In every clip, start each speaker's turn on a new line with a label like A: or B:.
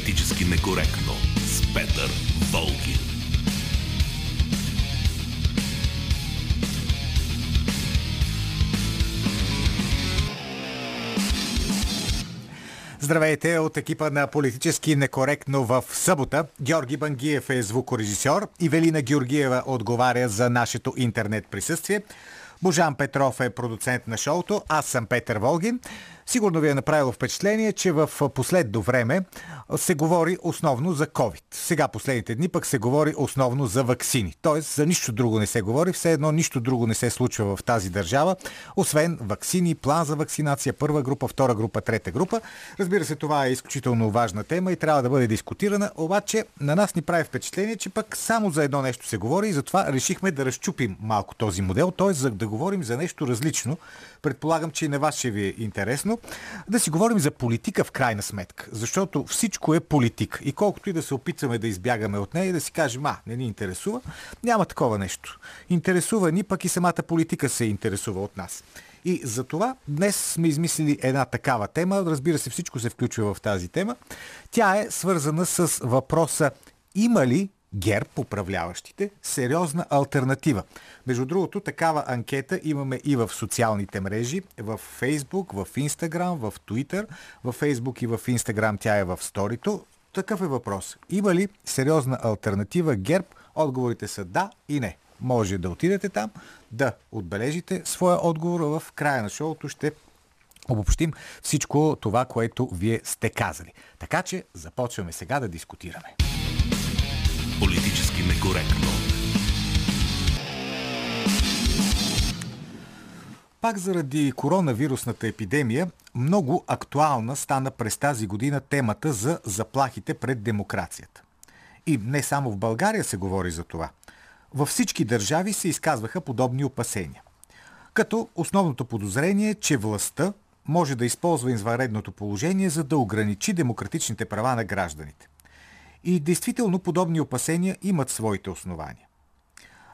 A: Политически некоректно с Петър Волгин.
B: Здравейте от екипа на Политически некоректно в събота. Георги Бангиев е звукорежисьор и Велина Георгиева отговаря за нашето интернет присъствие. Божан Петров е продуцент на шоуто, аз съм Петър Волгин. Сигурно ви е направило впечатление, че в последно време се говори основно за COVID. Сега последните дни пък се говори основно за вакцини. Тоест за нищо друго не се говори, все едно нищо друго не се случва в тази държава, освен вакцини, план за вакцинация, първа група, втора група, трета група. Разбира се, това е изключително важна тема и трябва да бъде дискутирана, обаче на нас ни прави впечатление, че пък само за едно нещо се говори и затова решихме да разчупим малко този модел, т.е. да говорим за нещо различно. Предполагам, че и на вас ще ви е интересно да си говорим за политика в крайна сметка, защото всичко е политик. И колкото и да се опитваме да избягаме от нея и да си кажем, а, не ни интересува, няма такова нещо. Интересува ни, пък и самата политика се интересува от нас. И за това днес сме измислили една такава тема. Разбира се, всичко се включва в тази тема. Тя е свързана с въпроса има ли ГЕРБ, управляващите, сериозна альтернатива. Между другото, такава анкета имаме и в социалните мрежи, в Фейсбук, в Инстаграм, в Твитър. В Фейсбук и в Инстаграм тя е в сторито. Такъв е въпрос. Има ли сериозна альтернатива ГЕРБ? Отговорите са да и не. Може да отидете там, да отбележите своя отговор, в края на шоуто ще обобщим всичко това, което вие сте казали. Така че започваме сега да дискутираме.
A: Политически некоректно.
B: Пак заради коронавирусната епидемия, много актуална стана през тази година темата за заплахите пред демокрацията. И не само в България се говори за това. Във всички държави се изказваха подобни опасения. Като основното подозрение е, че властта може да използва извънредното положение, за да ограничи демократичните права на гражданите. И действително подобни опасения имат своите основания.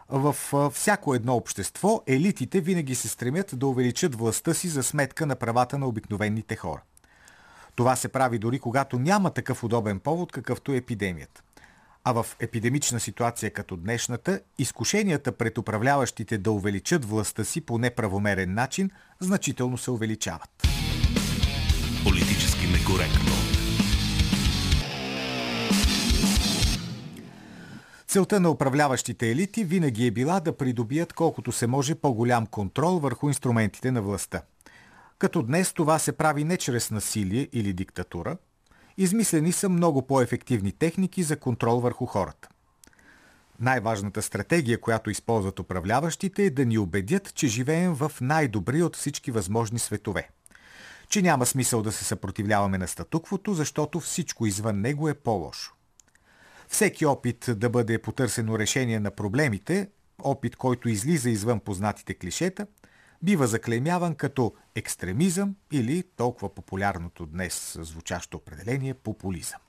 B: В всяко едно общество елитите винаги се стремят да увеличат властта си за сметка на правата на обикновените хора. Това се прави дори когато няма такъв удобен повод, какъвто е епидемията. А в епидемична ситуация като днешната, изкушенията пред управляващите да увеличат властта си по неправомерен начин значително се увеличават.
A: Политически некоректно.
B: Целта на управляващите елити винаги е била да придобият колкото се може по-голям контрол върху инструментите на властта. Като днес това се прави не чрез насилие или диктатура, измислени са много по-ефективни техники за контрол върху хората. Най-важната стратегия, която използват управляващите е да ни убедят, че живеем в най-добри от всички възможни светове. Че няма смисъл да се съпротивляваме на статуквото, защото всичко извън него е по-лошо. Всеки опит да бъде потърсено решение на проблемите, опит, който излиза извън познатите клишета, бива заклеймяван като екстремизъм или толкова популярното днес звучащо определение популизъм.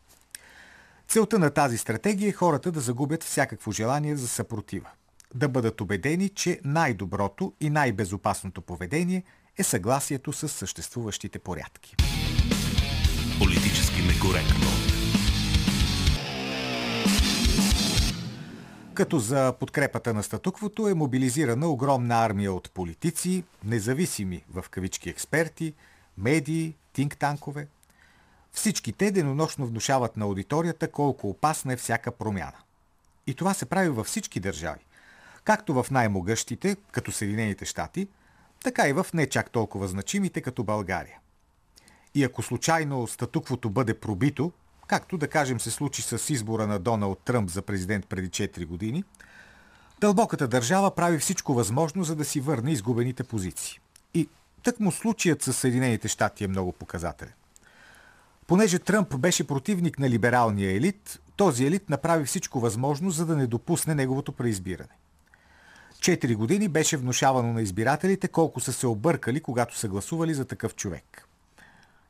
B: Целта на тази стратегия е хората да загубят всякакво желание за съпротива. Да бъдат убедени, че най-доброто и най-безопасното поведение е съгласието с съществуващите порядки.
A: Политически некоректно.
B: Като за подкрепата на статуквото е мобилизирана огромна армия от политици, независими в кавички експерти, медии, тинктанкове. Всички те денонощно внушават на аудиторията колко опасна е всяка промяна. И това се прави във всички държави. Както в най-могъщите, като Съединените щати, така и в не чак толкова значимите, като България. И ако случайно статуквото бъде пробито, както да кажем се случи с избора на Доналд Тръмп за президент преди 4 години, дълбоката държава прави всичко възможно, за да си върне изгубените позиции. И тъкмо случаят с Съединените щати е много показателен. Понеже Тръмп беше противник на либералния елит, този елит направи всичко възможно, за да не допусне неговото преизбиране. Четири години беше внушавано на избирателите колко са се объркали, когато са гласували за такъв човек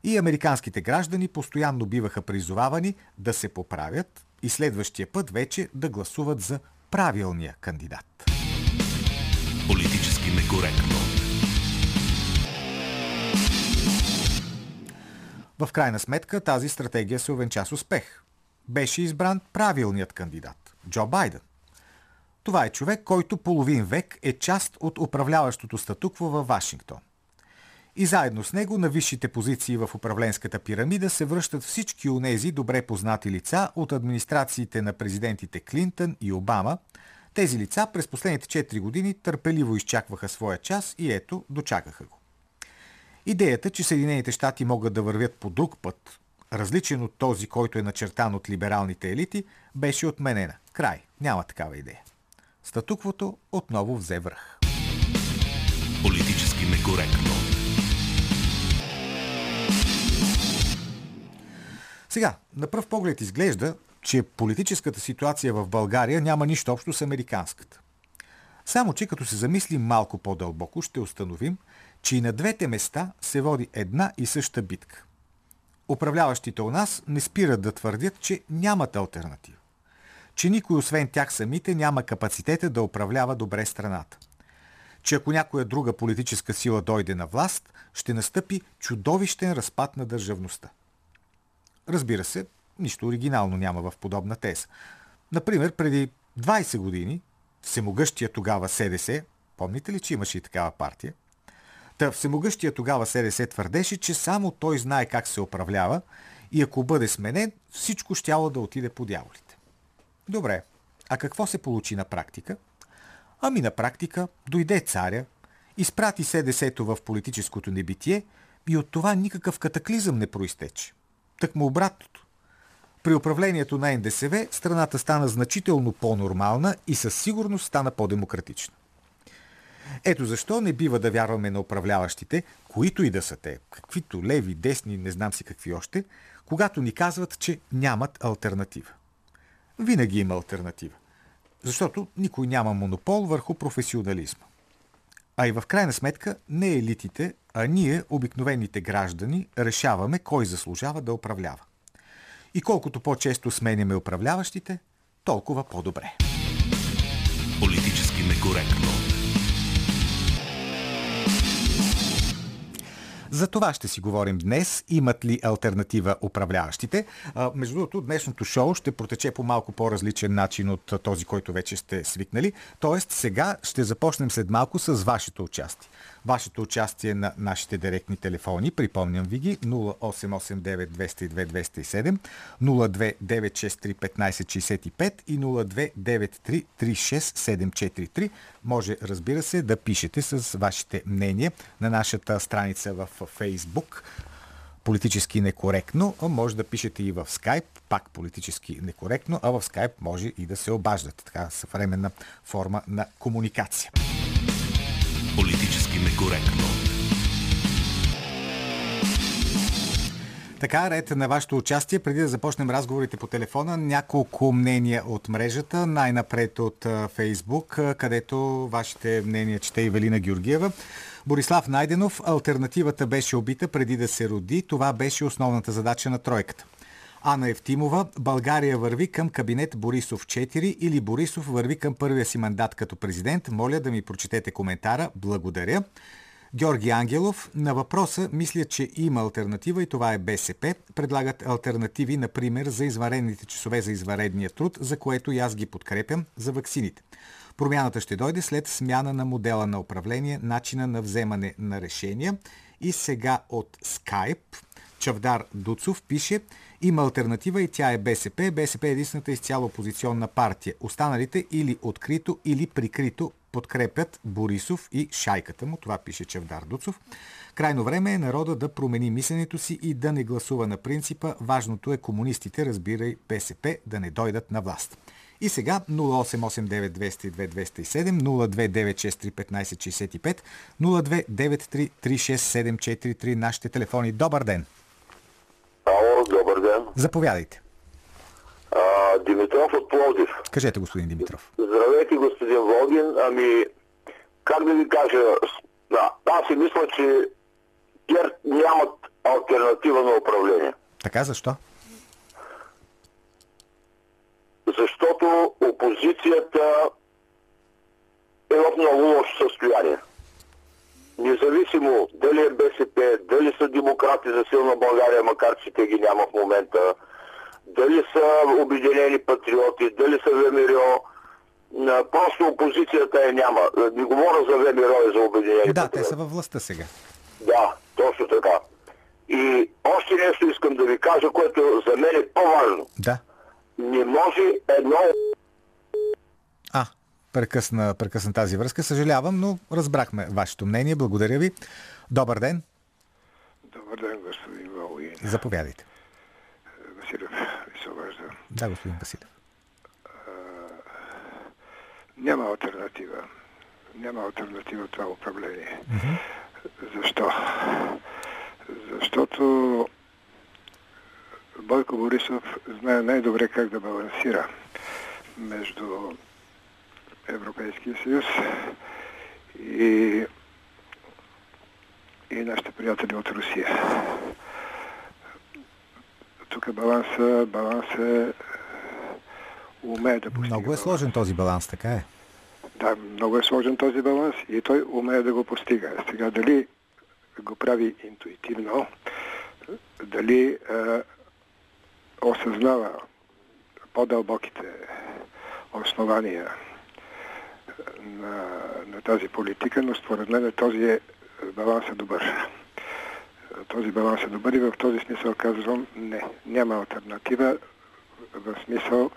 B: и американските граждани постоянно биваха призовавани да се поправят и следващия път вече да гласуват за правилния кандидат.
A: Политически некоректно.
B: В крайна сметка тази стратегия се овенча с успех. Беше избран правилният кандидат – Джо Байден. Това е човек, който половин век е част от управляващото статукво във Вашингтон. И заедно с него на висшите позиции в управленската пирамида се връщат всички унези добре познати лица от администрациите на президентите Клинтън и Обама. Тези лица през последните 4 години търпеливо изчакваха своя час и ето, дочакаха го. Идеята, че Съединените щати могат да вървят по друг път, различен от този, който е начертан от либералните елити, беше отменена. Край. Няма такава идея. Статуквото отново взе връх.
A: Политически некоректно.
B: Сега, на пръв поглед изглежда, че политическата ситуация в България няма нищо общо с американската. Само, че като се замислим малко по-дълбоко, ще установим, че и на двете места се води една и съща битка. Управляващите у нас не спират да твърдят, че нямат альтернатива. Че никой освен тях самите няма капацитета да управлява добре страната. Че ако някоя друга политическа сила дойде на власт, ще настъпи чудовищен разпад на държавността. Разбира се, нищо оригинално няма в подобна теза. Например, преди 20 години всемогъщия тогава СДС, помните ли, че имаше и такава партия, Та всемогъщия тогава СДС твърдеше, че само той знае как се управлява и ако бъде сменен, всичко щяло да отиде по дяволите. Добре, а какво се получи на практика? Ами на практика дойде царя, изпрати СДС-то в политическото небитие и от това никакъв катаклизъм не проистече. Так му обратното. При управлението на НДСВ страната стана значително по-нормална и със сигурност стана по-демократична. Ето защо не бива да вярваме на управляващите, които и да са те, каквито леви, десни, не знам си какви още, когато ни казват, че нямат альтернатива. Винаги има альтернатива. Защото никой няма монопол върху професионализма. А и в крайна сметка не елитите, а ние, обикновените граждани, решаваме кой заслужава да управлява. И колкото по-често сменяме управляващите, толкова по-добре.
A: Политически некоректно.
B: За това ще си говорим днес. Имат ли альтернатива управляващите? А, между другото, днешното шоу ще протече по малко по-различен начин от този, който вече сте свикнали. Тоест, сега ще започнем след малко с вашето участие вашето участие на нашите директни телефони. Припомням ви ги 0889 202 и 0293367743. Може, разбира се, да пишете с вашите мнения на нашата страница в Facebook политически некоректно, може да пишете и в Skype, пак политически некоректно, а в Skype може и да се обаждате. Така съвременна форма на комуникация.
A: Политически некоректно.
B: Така, ред на вашето участие. Преди да започнем разговорите по телефона, няколко мнения от мрежата. Най-напред от Фейсбук, където вашите мнения чете и Велина Георгиева. Борислав Найденов, альтернативата беше убита преди да се роди. Това беше основната задача на тройката. Ана Евтимова, България върви към кабинет Борисов 4 или Борисов върви към първия си мандат като президент. Моля да ми прочетете коментара. Благодаря. Георги Ангелов, на въпроса мисля, че има альтернатива и това е БСП. Предлагат альтернативи, например, за изварените часове за изваредния труд, за което и аз ги подкрепям, за ваксините. Промяната ще дойде след смяна на модела на управление, начина на вземане на решения. И сега от Skype Чавдар Дуцов пише има альтернатива и тя е БСП. БСП е единствената изцяло опозиционна партия. Останалите или открито, или прикрито подкрепят Борисов и шайката му. Това пише Чавдар Дуцов. Крайно време е народа да промени мисленето си и да не гласува на принципа. Важното е комунистите, разбирай БСП, да не дойдат на власт. И сега 0889-202-207, 029631565, 029336743 нашите телефони. Добър ден!
C: Добър ден.
B: Заповядайте.
C: А, Димитров от Пловдив.
B: Кажете, господин Димитров.
C: Здравейте, господин Волгин. Ами, как да ви кажа, да, аз си мисля, че ГЕРБ нямат альтернатива на управление.
B: Така, защо?
C: Защото опозицията е в много лошо състояние. Независимо дали е БСП, дали са демократи за силна България, макар че те ги няма в момента, дали са обединени патриоти, дали са ВМРО, просто опозицията е няма. Не говоря за ВМРО и за обединени
B: Да, те
C: патриоти.
B: са във властта сега.
C: Да, точно така. И още нещо искам да ви кажа, което за мен е по-важно.
B: Да.
C: Не може едно
B: прекъсна, прекъсна тази връзка. Съжалявам, но разбрахме вашето мнение. Благодаря ви. Добър ден.
D: Добър ден, господин Волгин.
B: Заповядайте.
D: Василев ви се обажда.
B: Да, господин Василев.
D: Няма альтернатива. Няма альтернатива това управление. Защо? Защото Бойко Борисов знае най-добре как да балансира между Европейския съюз и, и нашите приятели от Русия. Тук баланса, баланс е умее да постига.
B: Много е
D: баланс.
B: сложен този баланс, така е.
D: Да, много е сложен този баланс и той умее да го постига. Сега дали го прави интуитивно, дали е, осъзнава по-дълбоките основания на, на тази политика, но според мен този е, баланс е добър. Този баланс е добър и в този смисъл казвам не, няма альтернатива в смисъл,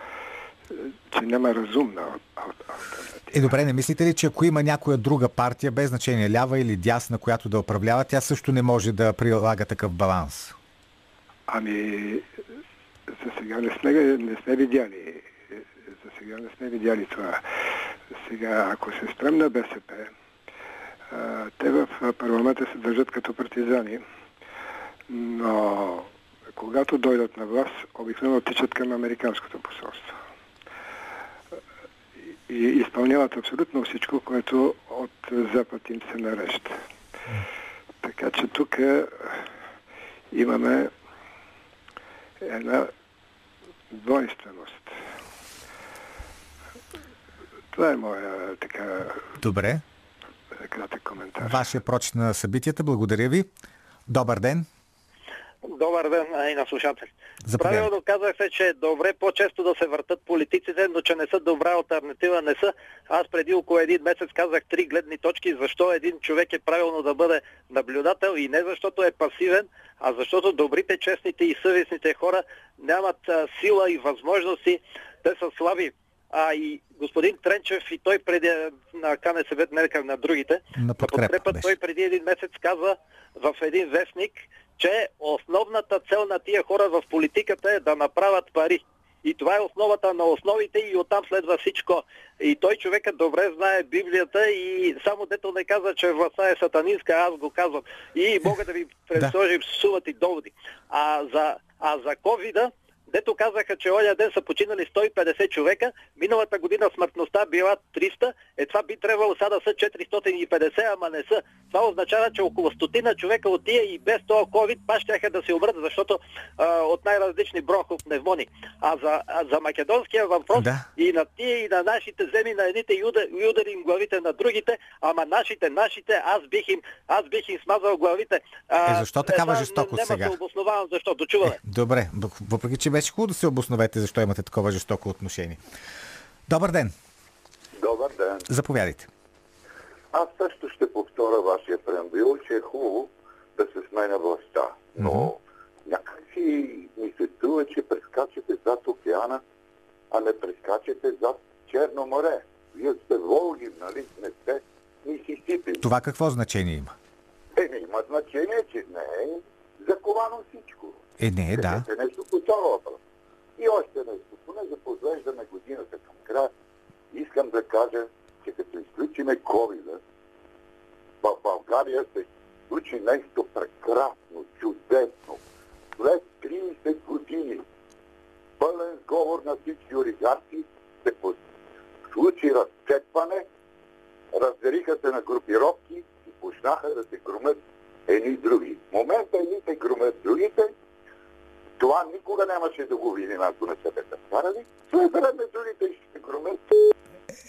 D: че няма разумна ал- ал- альтернатива.
B: Е, добре, не мислите ли, че ако има някоя друга партия, без значение лява или дясна, която да управлява, тя също не може да прилага такъв баланс?
D: Ами, за сега не сме, не сме видяли. За сега не сме видяли това. Сега, ако се спрем на БСП, те в парламента се държат като партизани, но когато дойдат на власт, обикновено тичат към Американското посолство. И изпълняват абсолютно всичко, което от Запад им се нарежда. Така че тук имаме една двойственост. Това е моя така
B: Добре.
D: кратък коментар.
B: Вашия прочит на събитията. Благодаря ви. Добър ден.
E: Добър ден и на слушатели.
B: Заповядайте.
E: Правилно казахте, че е добре по-често да се въртат политиците, но че не са добра альтернатива, не са. Аз преди около един месец казах три гледни точки, защо един човек е правилно да бъде наблюдател и не защото е пасивен, а защото добрите, честните и съвестните хора нямат а, сила и възможности, те са слаби. А и господин Тренчев и той преди а, на КНСБ, не на другите,
B: На подкрепа беше.
E: той преди един месец каза в един вестник, че основната цел на тия хора в политиката е да направят пари. И това е основата на основите и оттам следва всичко. И той човека добре знае Библията и само дето не каза, че властта е сатанинска, аз го казвам. И мога да ви предложим суват и доводи. А за, а за ковида, дето казаха, че оня ден са починали 150 човека, миналата година смъртността била 300, е това би трябвало сега да са 450, ама не са. Това означава, че около стотина човека от тия и без този COVID пак щяха да се умрат, защото а, от най-различни бронхопневмони. А за, а за македонския въпрос
B: Да.
E: и на тия и на нашите земи на едните и удар, и удари им главите на другите, ама нашите, нашите, аз бих им, аз бих им смазал главите. А,
B: Е, защо такава
E: това
B: жестокост
E: Няма
B: сега?
E: да обосновавам защо. Дочуваме.
B: Е, добре, въпреки че беше хубаво да се обосновете защо имате такова жестоко отношение. Добър ден.
C: Добър ден.
B: Заповядайте.
C: Аз също ще повторя вашия преамбил, че е хубаво да се сменя властта. Но някак си ми се струва, че прескачате зад океана, а не прескачате зад Черно море. Вие сте Волгин, нали? Не сте Мисисипи.
B: Това какво значение има?
C: Еми, има значение, че не е заковано всичко.
B: Е, не, да.
C: Кажете нещо по това въпрос. И още нещо. Поне за подвеждаме годината към края. Искам да кажа, че като изключиме COVID-а, в България се случи нещо прекрасно, чудесно. След 30 години пълен сговор на всички олигархи се случи разцепване, разделиха се на групировки и почнаха да се громят едни други. В момента едните громят другите, това никога нямаше да го видим, ако не се бяха старали. След време другите ще громят.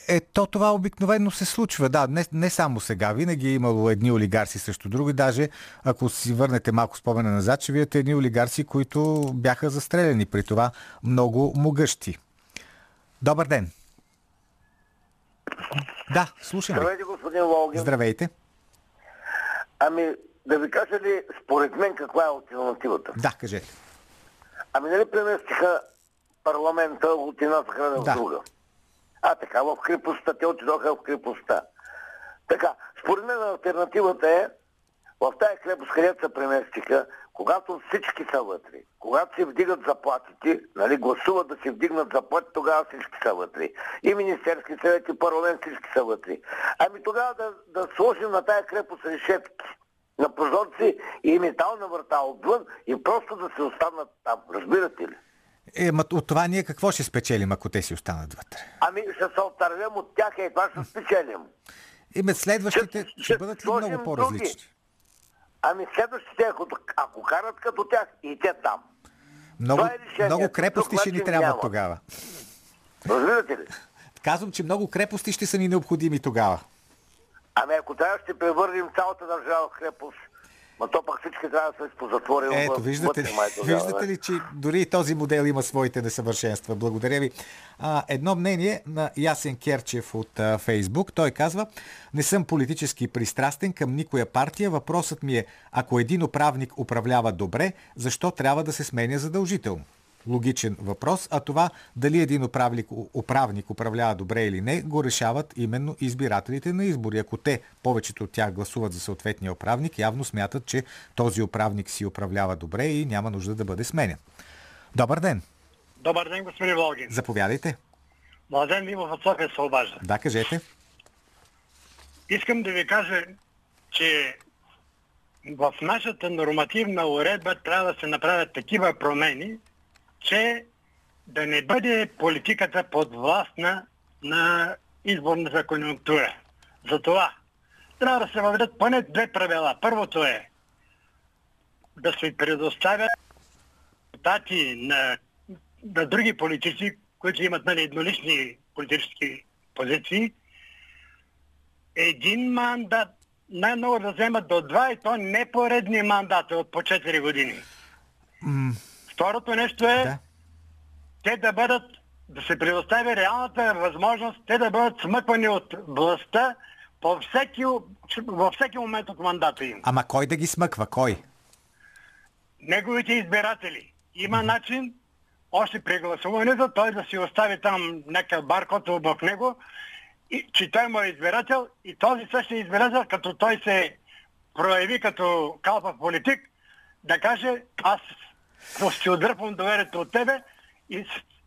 B: Е, то това обикновено се случва. Да, не, не само сега. Винаги е имало едни олигарси срещу други. Даже ако си върнете малко спомена назад, ще видите едни олигарси, които бяха застреляни при това много могъщи. Добър ден! Да, слушам.
E: Здравейте, господин Волгин.
B: Здравейте.
E: Ами, да ви кажа ли, според мен, каква е альтернативата?
B: Да, кажете.
E: Ами, нали преместиха парламента от една страна в
B: да.
E: друга? А, така, в крепостта. Те отидоха в крепостта. Така, според мен альтернативата е в тази крепост, където се преместиха, когато всички са вътре, когато се вдигат заплатите, нали, гласуват да се вдигнат заплати, тогава всички са вътре. И Министерски съвет, и парламент всички са вътре. Ами тогава да, да сложим на тая крепост решетки на прозорци и метална врата отвън и просто да се останат там. Разбирате ли?
B: Е, ма, от това ние какво ще спечелим, ако те си останат вътре?
E: Ами ще се отървем от тях и това ще спечелим.
B: И ме следващите
E: Ще-
B: ще
E: ще
B: бъдат ли много по-различни?
E: други. Ами следващите, ако, ако карат като тях, и те там.
B: Много,
E: е
B: много крепости ще ни трябват тогава.
E: Разбирате ли?
B: Казвам, че много крепости ще са ни необходими тогава.
E: Ами ако трябва, ще превърнем цялата държава в крепост. Ма то пък всички трябва да се позатворим
B: Ето, виждате,
E: вътре, май тогава,
B: виждате
E: да.
B: ли, че дори и този модел има своите несъвършенства. Благодаря ви. А, едно мнение на Ясен Керчев от а, Фейсбук. Той казва, не съм политически пристрастен към никоя партия. Въпросът ми е, ако един управник управлява добре, защо трябва да се сменя задължително? Логичен въпрос, а това дали един управник, управник управлява добре или не, го решават именно избирателите на избори. Ако те, повечето от тях гласуват за съответния управник, явно смятат, че този управник си управлява добре и няма нужда да бъде сменен. Добър ден!
F: Добър ден, господин Волгин.
B: Заповядайте.
F: Младен Мимов от София се обажда.
B: Да, кажете.
F: Искам да ви кажа, че в нашата нормативна уредба трябва да се направят такива промени, че да не бъде политиката подвластна на изборната конъюнктура. Затова трябва да се въведат поне две правила. Първото е да се предоставят депутати на, на други политици, които имат нали, еднолични политически позиции, един мандат, най-много да вземат до два и то не поредни мандата от по 4 години. Второто нещо е
B: Да.
F: те да бъдат, да се предостави реалната възможност, те да бъдат смъквани от властта по всеки, във всеки момент от мандата им.
B: Ама кой да ги смъква? Кой?
F: Неговите избиратели. Има начин, още при гласуването, той да си остави там някакъв баркод в него, и, че той му е избирател и този същия избирател, като той се прояви като калпа политик, да каже, аз ще отдърпвам доверието от тебе и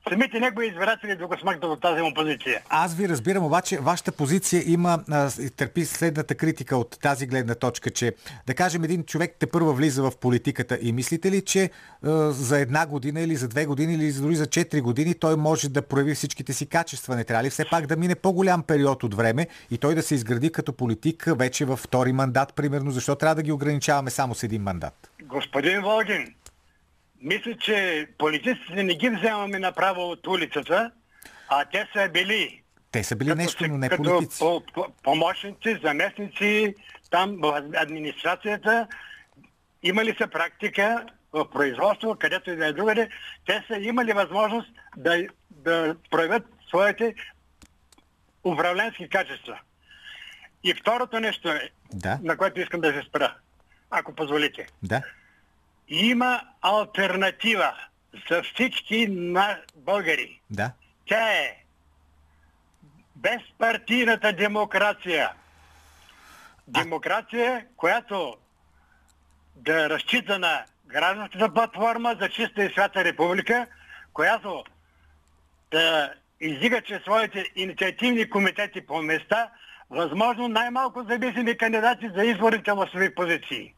F: самите негови избиратели да го смъкнат от тази му позиция.
B: Аз ви разбирам, обаче вашата позиция има, а, търпи следната критика от тази гледна точка, че да кажем един човек те първа влиза в политиката и мислите ли, че а, за една година или за две години или дори за четири години той може да прояви всичките си качества? Не трябва ли все пак да мине по-голям период от време и той да се изгради като политик вече във втори мандат, примерно? Защо трябва да ги ограничаваме само с един мандат?
F: Господин Волгин, мисля, че политиците не ги вземаме направо от улицата, а те са били
B: Те са били нещо,
F: се-
B: но не
F: като
B: политици.
F: по- по- помощници, заместници, там в администрацията. Имали са практика в производство, където и да е другаде, те са имали възможност да, да проявят своите управленски качества. И второто нещо е,
B: Да,
F: на което искам да се спра, ако позволите.
B: да.
F: Има альтернатива за всички на българи.
B: Да.
F: Тя е безпартийната демокрация. Демокрация, която да разчита на гражданската платформа за чиста и свята република, която да издига чрез своите инициативни комитети по места възможно най-малко зависими кандидати за изборните властови позиции.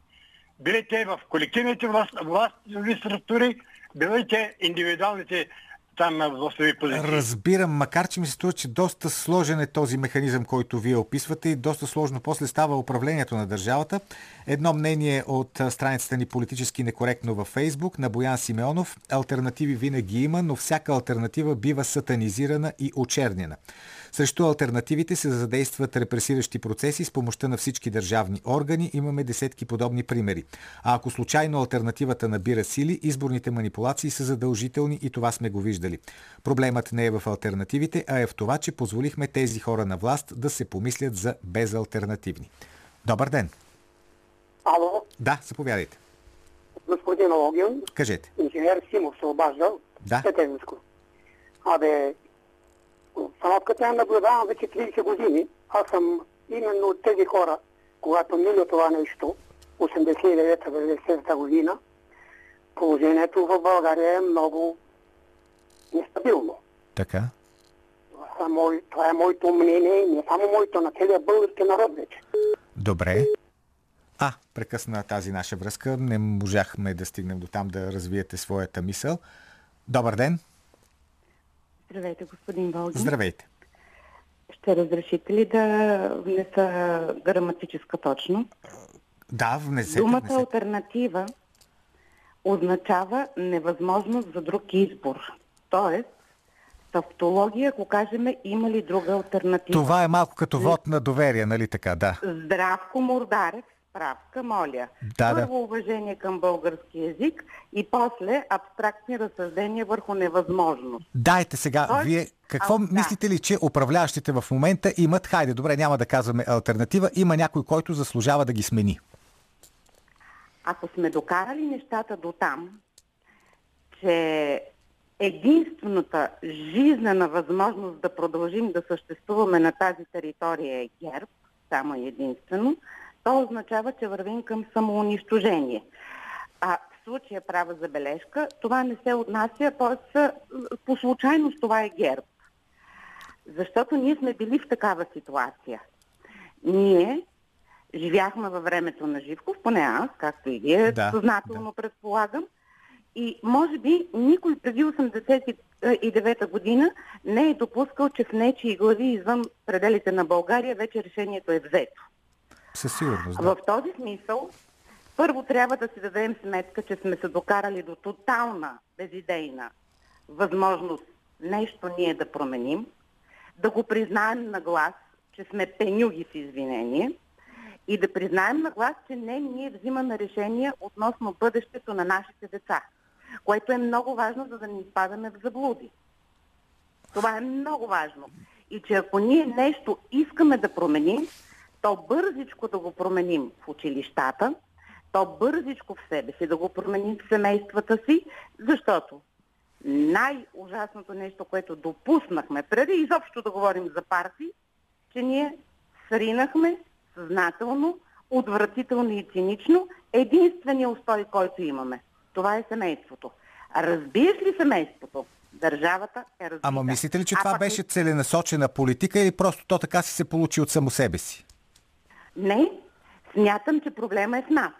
F: Били те в колективните власт, властови структури, били те индивидуалните там властови позиции.
B: Разбирам, макар че ми се струва, че доста сложен е този механизъм, който вие описвате и доста сложно после става управлението на държавата. Едно мнение от страницата ни политически некоректно във Фейсбук на Боян Симеонов. Альтернативи винаги има, но всяка альтернатива бива сатанизирана и очернена. Срещу альтернативите се задействат репресиращи процеси с помощта на всички държавни органи. Имаме десетки подобни примери. А ако случайно альтернативата набира сили, изборните манипулации са задължителни и това сме го виждали. Проблемът не е в альтернативите, а е в това, че позволихме тези хора на власт да се помислят за безалтернативни. Добър ден!
G: Ало,
B: Да, заповядайте.
G: господин Логин,
B: Кажете.
G: инженер Симов се обажда.
B: Да.
G: Абе, обстановката я наблюдавам вече 30 години. Аз съм именно от тези хора, когато мине това нещо, 89-90 година, положението в България е много нестабилно.
B: Така.
G: Това е, мой, това е моето мнение, не само моето, на целия български народ вече.
B: Добре. А, прекъсна тази наша връзка. Не можахме да стигнем до там да развиете своята мисъл. Добър ден.
H: Здравейте, господин Волгин.
B: Здравейте.
H: Ще разрешите ли да внеса граматическа точно?
B: Да, внесете,
H: Думата
B: внесете.
H: альтернатива означава невъзможност за друг избор. Тоест, тавтология, ако кажем, има ли друга альтернатива?
B: Това е малко като вод на доверие, нали така? Да.
H: Здравко Мордарев, справка, моля.
B: Да, да.
H: Първо уважение към български язик и после абстрактни разсъждения върху невъзможност.
B: Дайте сега,
H: Тоест,
B: вие какво
H: а, да.
B: мислите ли, че управляващите в момента имат, хайде, добре, няма да казваме альтернатива, има някой, който заслужава да ги смени?
H: Ако сме докарали нещата до там, че единствената жизнена възможност да продължим да съществуваме на тази територия е ГЕРБ, само единствено, то означава, че вървим към самоунищожение. А в случая права забележка, това не се отнася, т.е. по случайност това е ГЕРБ. Защото ние сме били в такава ситуация. Ние живяхме във времето на Живков, поне аз, както и вие,
B: Да,
H: съзнателно предполагам. И може би никой преди 89-та година не е допускал, че в нечии глави извън пределите на България вече решението е взето.
B: Със сигурност, да.
H: В този смисъл, първо трябва да си дадем сметка, че сме се докарали до тотална безидейна възможност нещо ние да променим, да го признаем на глас, че сме пенюги с извинение и да признаем на глас, че не ние взимаме решения относно бъдещето на нашите деца, което е много важно, за да не изпадаме в заблуди. Това е много важно. И че ако ние нещо искаме да променим, то бързичко да го променим в училищата, то бързичко в себе си да го променим в семействата си, защото най-ужасното нещо, което допуснахме, преди изобщо да говорим за партии, че ние сринахме съзнателно, отвратително и цинично единствения устой, който имаме. Това е семейството. Разбиеш ли семейството? Държавата е разбита.
B: Ама мислите ли, че
H: А
B: това
H: пък
B: беше целенасочена политика или просто то така си се получи от само себе си?
H: Не, смятам, че проблема е в нас.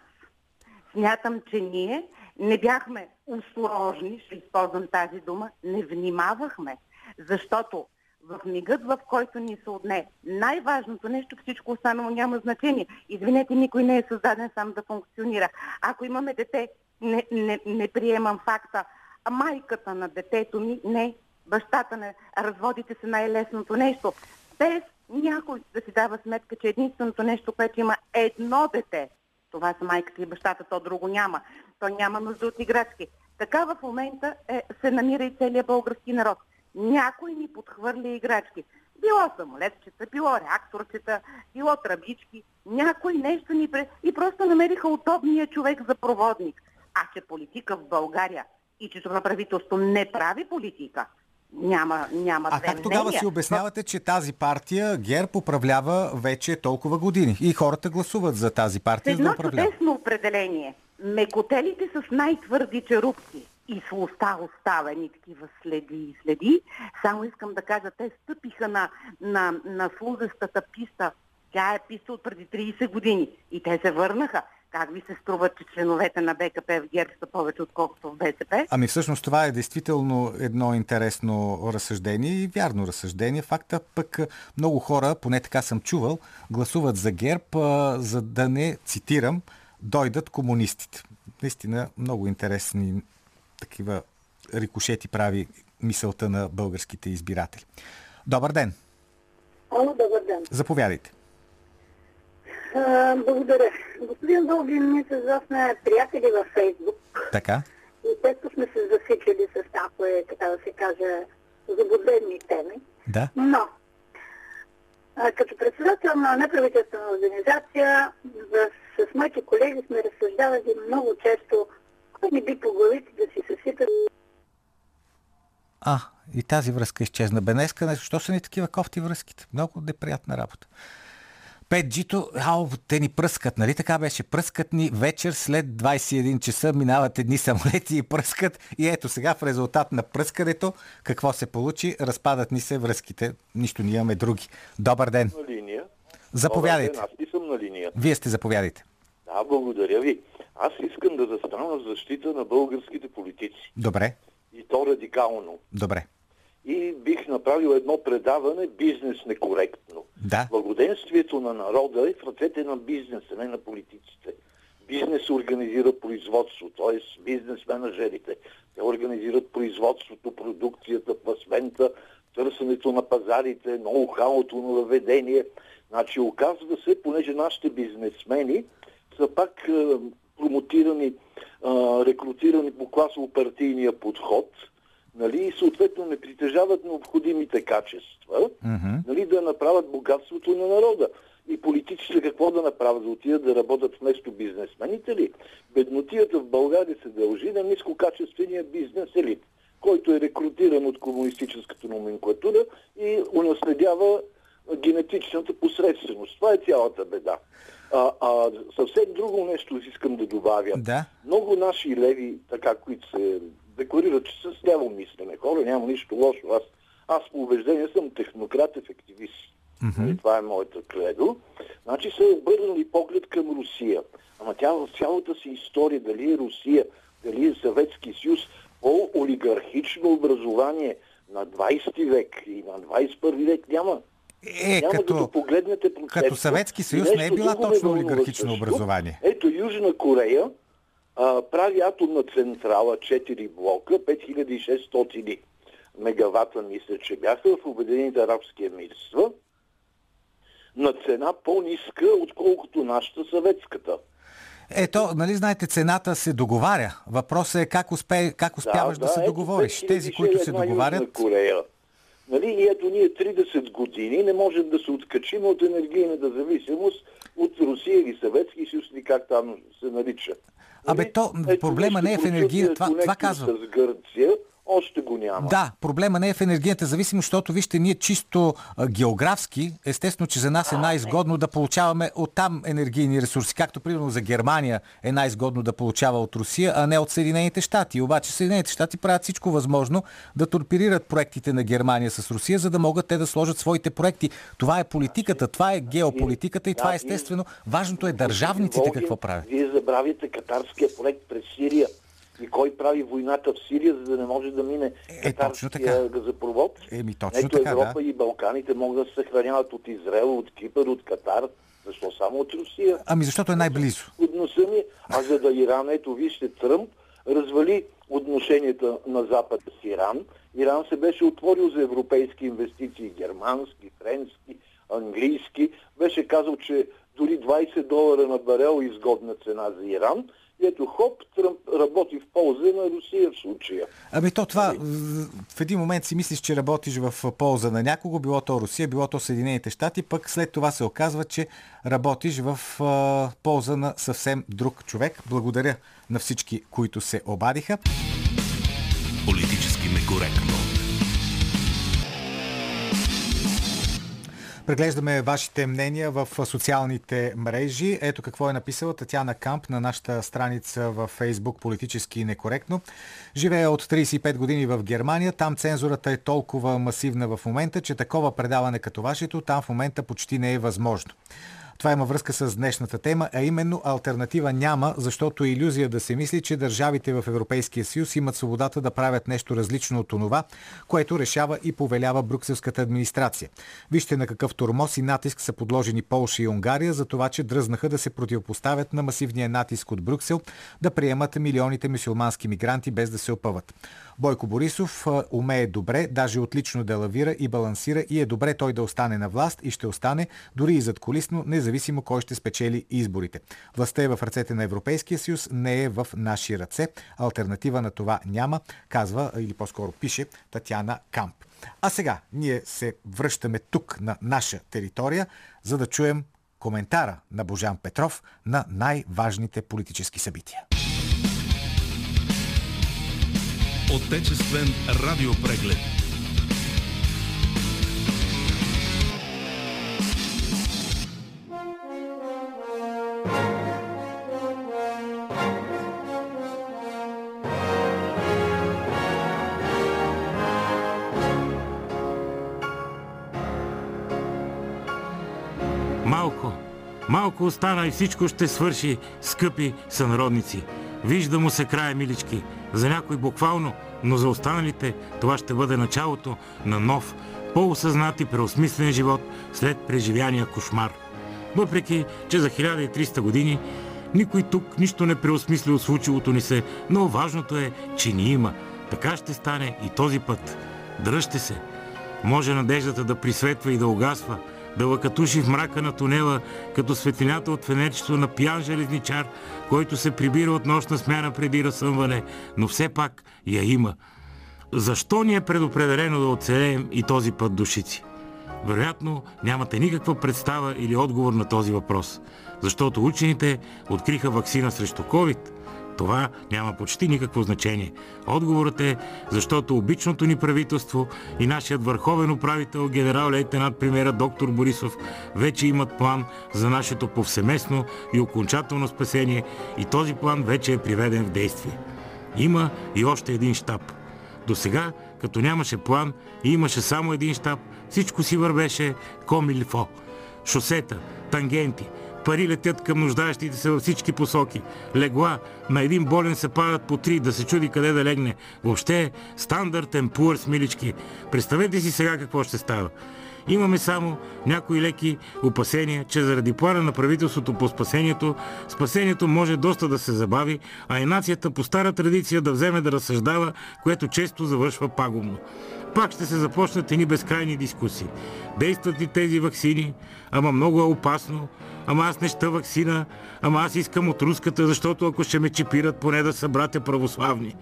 H: Смятам, че ние не бяхме осторожни, ще използвам тази дума, не внимавахме, защото в мигът, в който ни се отне най-важното нещо, всичко останало няма значение. Извинете, никой не е създаден сам да функционира. Ако имаме дете, не, не, не приемам факта, а майката на детето ми, не, бащата не, разводите се най-лесното нещо. Без някой да си дава сметка, че единственото нещо, което има едно дете, това са майката и бащата, то друго няма. Той няма нужда от играчки. Така в момента е, се намира и целият български народ. Някой ни подхвърля играчки. Било самолетчета, било реакторчета, било тръбички. Някой нещо ни... пре- И просто намериха удобния човек за проводник. А че политика в България и че това правителство не прави политика, няма, няма
B: А как тогава
H: мнения.
B: си обяснявате, че тази партия ГЕРБ управлява вече толкова години и хората гласуват за тази партия, за да
H: Едно
B: управлява?
H: чудесно определение. Мекотелите с най-твърди черупки и с уста оставени такива следи и следи. Само искам да кажа, те стъпиха на, на, на слузестата писта. Тя е писта от преди 30 години и те се върнаха. Как ви се струва, че членовете на БКП в ГЕРБ са повече отколкото в БСП?
B: Ами всъщност това е действително едно интересно разсъждение и вярно разсъждение. Факта пък много хора, поне така съм чувал, гласуват за ГЕРБ, а, за да не, цитирам, дойдат комунистите. Наистина много интересни такива рикошети прави мисълта на българските избиратели. Добър ден!
I: Ало, добър ден.
B: Заповядайте.
I: А, благодаря. Господин Долгин, ние с вас сме приятели във Фейсбук.
B: Така.
I: И често сме се засичали с такова, така да се каже, заблудени теми.
B: Да.
I: Но, а, като председател на неправителствена организация, с, с моите колеги сме разсъждавали много често, кой ни би по главите да си съсипят
B: А, и тази връзка изчезна. Бенеска, защо са ни такива кофти връзките? Много неприятна работа. 5G-то, ау, те ни пръскат, нали така беше? Пръскат ни вечер след 21 часа, минават едни самолети и пръскат. И ето сега в резултат на пръскането, какво се получи? Разпадат ни се връзките. Нищо, ние имаме други. Добър ден.
J: на линия.
B: Заповядайте.
J: Добър ден, Аз и съм на линия.
B: Вие сте заповядайте.
J: Да, благодаря ви. Аз искам да застана в защита на българските политици.
B: Добре,
J: И то радикално.
B: добре.
J: И бих направил едно предаване бизнес некоректно.
B: Да.
J: Благоденствието на народа е в ръцете на бизнеса, не на политиците. Бизнес организира производство, т.е. бизнес менеджерите. Те организират производството, продукцията, пласмента, търсенето на пазарите, ноу-хауто на въведение. Значи оказва се, понеже нашите бизнесмени са пак е, промотирани, е, рекрутирани по класово-партийния подход, нали, и съответно не притежават необходимите качества, нали, да направят богатството на народа. И политиците какво да направят? Да отидат да работят вместо бизнесмените ли? Беднотията в България се дължи на нискокачествения бизнес елит, който е рекрутиран от комунистическата номенклатура и унаследява генетичната посредственост. Това е цялата беда. А, а съвсем друго нещо искам да добавя.
B: Да.
J: Много наши леви, така, които се декларират, че с ляво мислене хора, няма нищо лошо. Аз, аз по убеждение съм технократ, ефективист. Mm-hmm. Това е моята кредо. Значи са обърнали поглед към Русия. Ама тя в цялата си история, дали е Русия, дали е Съветски съюз, по-олигархично образование на 20 век и на 21 век няма.
B: Е,
J: Няма
B: като,
J: да погледнете процеса.
B: като Съветски съюз не е била точно олигархично образование.
J: Ето Южна Корея а, прави атомна централа 4 блока, 5600 мегавата, мисля, че бяха в Обединените арабски емирства, на цена по-ниска, отколкото нашата съветската.
B: Ето, нали знаете, цената се договаря. Въпросът е как, успе, как успяваш да, се
J: ето
B: договориш.
J: 5000
B: Тези, които се
J: една
B: договарят,
J: Корея. Нали, и ето ние 30 години не можем да се откачим от енергийната зависимост от Русия или Съветски съюз, или как там се нарича.
B: Абе, то
J: Ето,
B: проблема не е в енергия. Това, това казвам.
J: С Гърция още го няма.
B: Да, проблема не е в енергийната зависимост, защото вижте, ние чисто географски, естествено, че за нас е най-изгодно да получаваме оттам енергийни ресурси, както примерно за Германия е най-изгодно да получава от Русия, а не от Съединените щати. Обаче Съединените щати правят всичко възможно да торпирират проектите на Германия с Русия, за да могат те да сложат своите проекти. Това е политиката, това е геополитиката и това е естествено. Важното е държавниците какво правят.
J: Вие забравяте катарския проект през Сирия. И кой прави войната в Сирия, за да не може да мине
B: Е, точно така.
J: газопровод?
B: Еми, точно
J: Ето
B: така,
J: Европа
B: да.
J: и Балканите могат да се съхраняват от Израел, от Кипър, от Катар. Защо само от Русия?
B: Ами защото е най-близо.
J: От носа ми, а за да Иран, ето вижте, Тръмп развали отношенията на Запад с Иран. Иран се беше отворил за европейски инвестиции, германски, френски, английски. Беше казал, че дори 20 долара на барел е изгодна цена за Иран. И ето хоп, Тръмп работи в полза на Русия в случая.
B: Ами то това, в- в един момент си мислиш, че работиш в полза на някого, било то Русия, било то Съединените щати, пък след това се оказва, че работиш в а, полза на съвсем друг човек. Благодаря на всички, които се обадиха.
A: Политически некоректно.
B: Преглеждаме вашите мнения в социалните мрежи. Ето какво е написала Татяна Камп на нашата страница в Фейсбук Политически некоректно. Живее от 35 години в Германия. Там цензурата е толкова масивна в момента, че такова предаване като вашето там в момента почти не е възможно. Това има връзка с днешната тема, а именно альтернатива няма, защото е иллюзия да се мисли, че държавите в Европейския съюз имат свободата да правят нещо различно от това, което решава и повелява брюкселската администрация. Вижте на какъв турмоз и натиск са подложени Полша и Унгария за това, че дръзнаха да се противопоставят на масивния натиск от Брюксел да приемат милионите мусулмански мигранти без да се опъват. Бойко Борисов умее добре, даже отлично да лавира и балансира и е добре той да остане на власт и ще остане дори и зад колисно, независимо кой ще спечели изборите. Властта е в ръцете на Европейския съюз, не е в наши ръце. Альтернатива на това няма, казва или по-скоро пише Татяна Камп. А сега ние се връщаме тук на наша територия, за да чуем коментара на Божан Петров на най-важните политически събития.
A: Отечествен радиопреглед.
K: Малко, малко остана и всичко ще свърши, скъпи сънародници. Вижда му се края, милички. За някой буквално, но за останалите това ще бъде началото на нов, по-осъзнат и преосмислен живот след преживяния кошмар. Въпреки, че за 1300 години никой тук нищо не преосмисли от случилото ни се, но важното е, че ни има. Така ще стане и този път. Дръжте се. Може надеждата да присветва и да угасва, да лъкатуши в мрака на тунела, като светлината от фенерчето на пиян железничар, който се прибира от нощна смяна преди разсъмване, но все пак я има. Защо ни е предопределено да оцелеем и този път душици? Вероятно нямате никаква представа или отговор на този въпрос, защото учените откриха вакцина срещу COVID – това няма почти никакво значение. Отговорът е, защото обичното ни правителство и нашият върховен управител, генерал-лейтенант премьера доктор Борисов, вече имат план за нашето повсеместно и окончателно спасение и този план вече е приведен в действие. Има и още един щаб. До сега, като нямаше план и имаше само един щаб, всичко си вървеше комилфо. Шосета, тангенти, Пари летят към нуждаещите се във всички посоки. Легла на един болен се падат по три, да се чуди къде да легне. Въобще стандартен пуър с милички. Представете си сега какво ще става. Имаме само някои леки опасения, че заради плана на правителството по спасението, спасението може доста да се забави, а и нацията по стара традиция да вземе да разсъждава, което често завършва пагубно. Пак ще се започнат едни безкрайни дискусии. Действат ли тези вакцини? Ама много е опасно ама аз не ща вакцина, ама аз искам от руската, защото ако ще ме чипират, поне да са братя православни.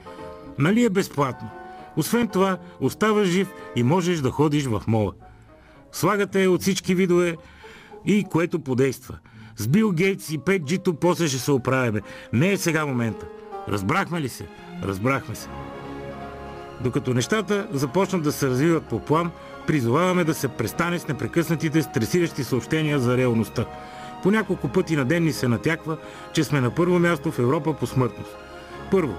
K: Нали е безплатно? Освен това, оставаш жив и можеш да ходиш в мола. Слагате от всички видове и което подейства. С Бил Гейтс и 5G-то после ще се оправяме. Не е сега момента. Разбрахме ли се? Разбрахме се. Докато нещата започнат да се развиват по план, призоваваме да се престане с непрекъснатите стресиращи съобщения за реалността. По няколко пъти на ден ни се натяква, че сме на първо място в Европа по смъртност. Първо,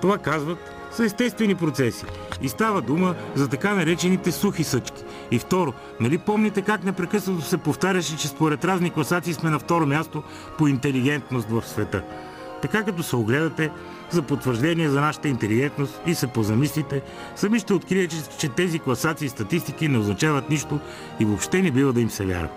K: това казват са естествени процеси. И става дума за така наречените сухи съчки. И второ, нали помните как непрекъснато се повтаряше, че според разни класации сме на второ място по интелигентност в света? Така като се огледате за потвърждение за нашата интелигентност и се позамислите, сами ще откриете, че тези класации и статистики не означават нищо и въобще не бива да им се вярва.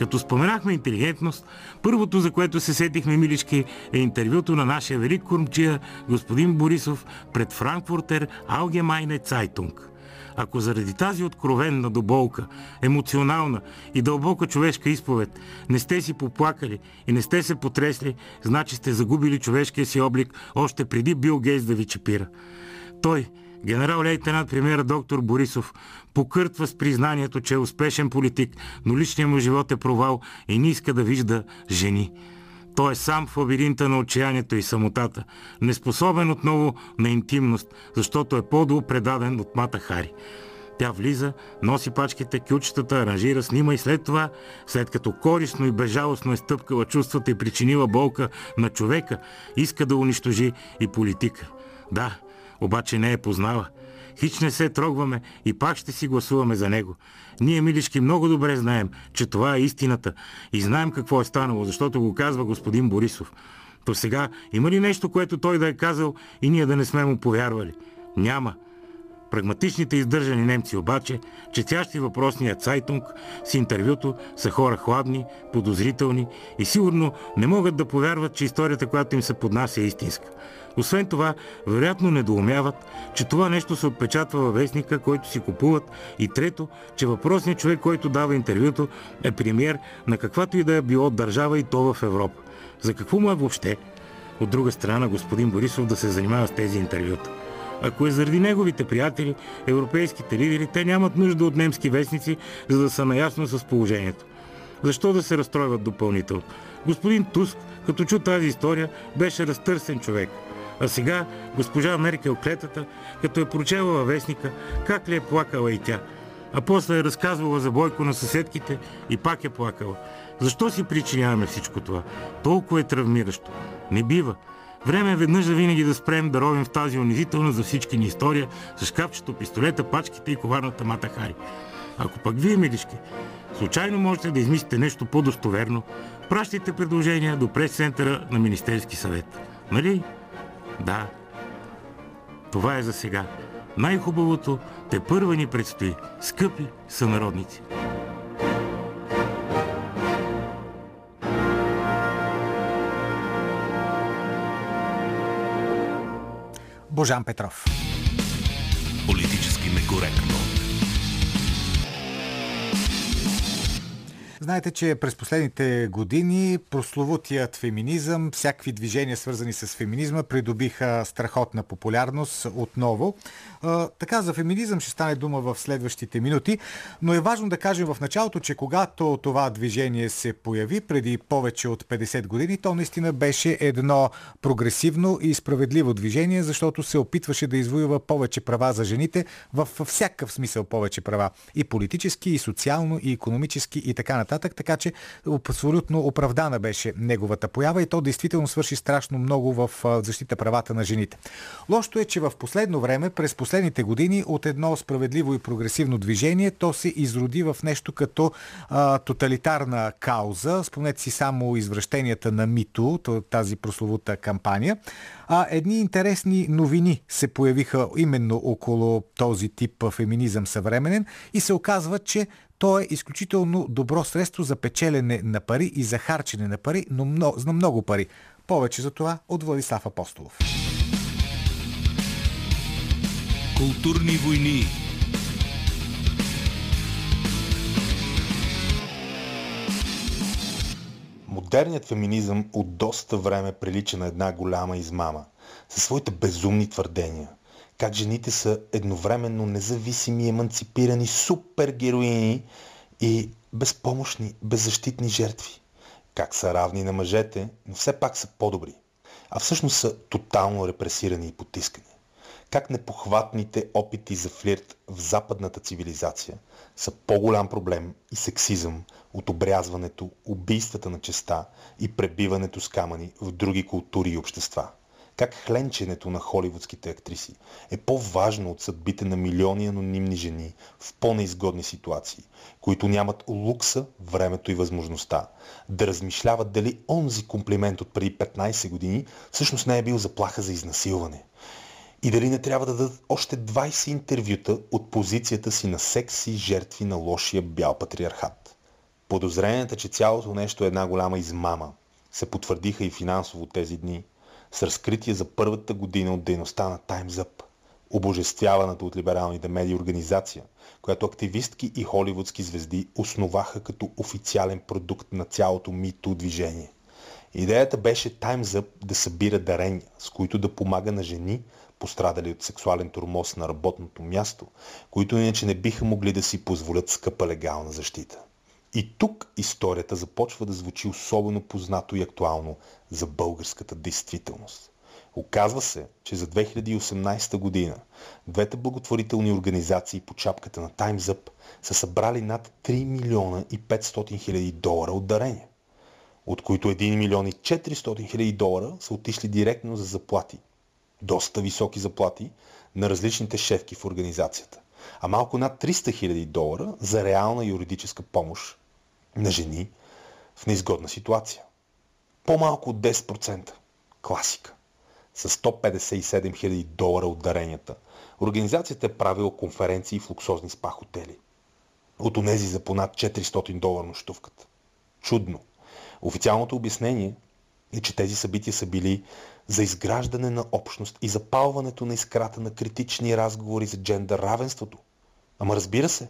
K: Като споменахме интелигентност, първото, за което се сетихме, милички, е интервюто на нашия велик кормчия, господин Борисов, пред Франкфуртер Алгемайне Цайтунг. Ако заради тази откровенна доболка, емоционална и дълбока човешка изповед не сте си поплакали и не сте се потресли, значи сте загубили човешкия си облик още преди Бил Гейс да ви чепира. Той, Генерал-лейтенант премьера доктор Борисов покъртва с признанието, че е успешен политик, но личният му живот е провал и не иска да вижда жени. Той е сам в лабиринта на отчаянието и самотата, неспособен отново на интимност, защото е по-долу предаден от Мата Хари. Тя влиза, носи пачките, кючетата, аранжира, снима и след това, след като корисно и безжалостно е стъпкала чувствата и причинила болка на човека, иска да унищожи и политика. Да, обаче не е познала. Хич не се трогваме и пак ще си гласуваме за него. Ние, милишки, много добре знаем, че това е истината и знаем какво е станало, защото го казва господин Борисов. То сега има ли нещо, което той да е казал и ние да не сме му повярвали? Няма. Прагматичните издържани немци обаче, четящи въпросния Цайтунг с интервюто, са хора хладни, подозрителни и сигурно не могат да повярват, че историята, която им се поднася е истинска. Освен това, вероятно недоумяват, че това нещо се отпечатва във вестника, който си купуват и трето, че въпросният човек, който дава интервюто, е премьер на каквато и да е било държава и то в Европа. За какво му е въобще? От друга страна, господин Борисов да се занимава с тези интервюта. Ако е заради неговите приятели, европейските лидери, те нямат нужда от немски вестници, за да са наясно с положението. Защо да се разстройват допълнително? Господин Туск, като чу тази история, беше разтърсен човек. А сега госпожа Меркел клетата, като е прочела във вестника, как ли е плакала и тя. А после е разказвала за Бойко на съседките и пак е плакала. Защо си причиняваме всичко това? Толкова е травмиращо. Не бива. Време е веднъж за винаги да спрем да ровим в тази унизителна за всички ни история с шкафчето, пистолета, пачките и коварната мата Хари. Ако пък вие, милишки, случайно можете да измислите нещо по-достоверно, пращайте предложения до прес-центъра на Министерски съвет. Нали? Да. Това е за сега. Най-хубавото те първа ни предстои. Скъпи сънародници.
B: Божан Петров.
A: Политически некоректно.
B: Знаете, че през последните години прословутият феминизъм, всякакви движения свързани с феминизма придобиха страхотна популярност отново. Така за феминизъм ще стане дума в следващите минути, но е важно да кажем в началото, че когато това движение се появи преди повече от 50 години, то наистина беше едно прогресивно и справедливо движение, защото се опитваше да извоюва повече права за жените в всякакъв смисъл повече права. И политически, и социално, и економически, и така нататък. Така че абсолютно оправдана беше неговата поява и то действително свърши страшно много в защита правата на жените. Лошото е, че в последно време, през последните години от едно справедливо и прогресивно движение, то се изроди в нещо като а, тоталитарна кауза. Спомнете си само извращенията на Мито, тази прословута кампания. А едни интересни новини се появиха именно около този тип феминизъм съвременен и се оказва, че то е изключително добро средство за печелене на пари и за харчене на пари, но много, на много пари. Повече за това от Владислав Апостолов.
A: Културни войни.
L: Модерният феминизъм от доста време прилича на една голяма измама, със своите безумни твърдения. Как жените са едновременно независими, еманципирани супергероини и безпомощни, беззащитни жертви. Как са равни на мъжете, но все пак са по-добри. А всъщност са тотално репресирани и потискани как непохватните опити за флирт в западната цивилизация са по-голям проблем и сексизъм от обрязването, убийствата на честа и пребиването с камъни в други култури и общества. Как хленченето на холивудските актриси е по-важно от съдбите на милиони анонимни жени в по-неизгодни ситуации, които нямат лукса, времето и възможността да размишляват дали онзи комплимент от преди 15 години всъщност не е бил заплаха за изнасилване и дали не трябва да дадат още 20 интервюта от позицията си на секси жертви на лошия бял патриархат. Подозренията, че цялото нещо е една голяма измама, се потвърдиха и финансово тези дни с разкритие за първата година от дейността на Time's Up, обожествяваната от либералните медии организация, която активистки и холивудски звезди основаха като официален продукт на цялото мито движение. Идеята беше Time's да събира дарения, с които да помага на жени, пострадали от сексуален турмоз на работното място, които иначе не биха могли да си позволят скъпа легална защита. И тук историята започва да звучи особено познато и актуално за българската действителност. Оказва се, че за 2018 година двете благотворителни организации по чапката на Time's са събрали над 3 милиона и 500 хиляди долара от дарения, от които 1 милион и 400 хиляди долара са отишли директно за заплати доста високи заплати на различните шефки в организацията, а малко над 300 000 долара за реална юридическа помощ на жени в неизгодна ситуация. По-малко от 10%. Класика. С 157 000 долара от даренията. Организацията е правила конференции в луксозни спа хотели. От онези за понад 400 долара нощувката. Чудно. Официалното обяснение е, че тези събития са били за изграждане на общност и запалването на искрата на критични разговори за джендър равенството. Ама разбира се,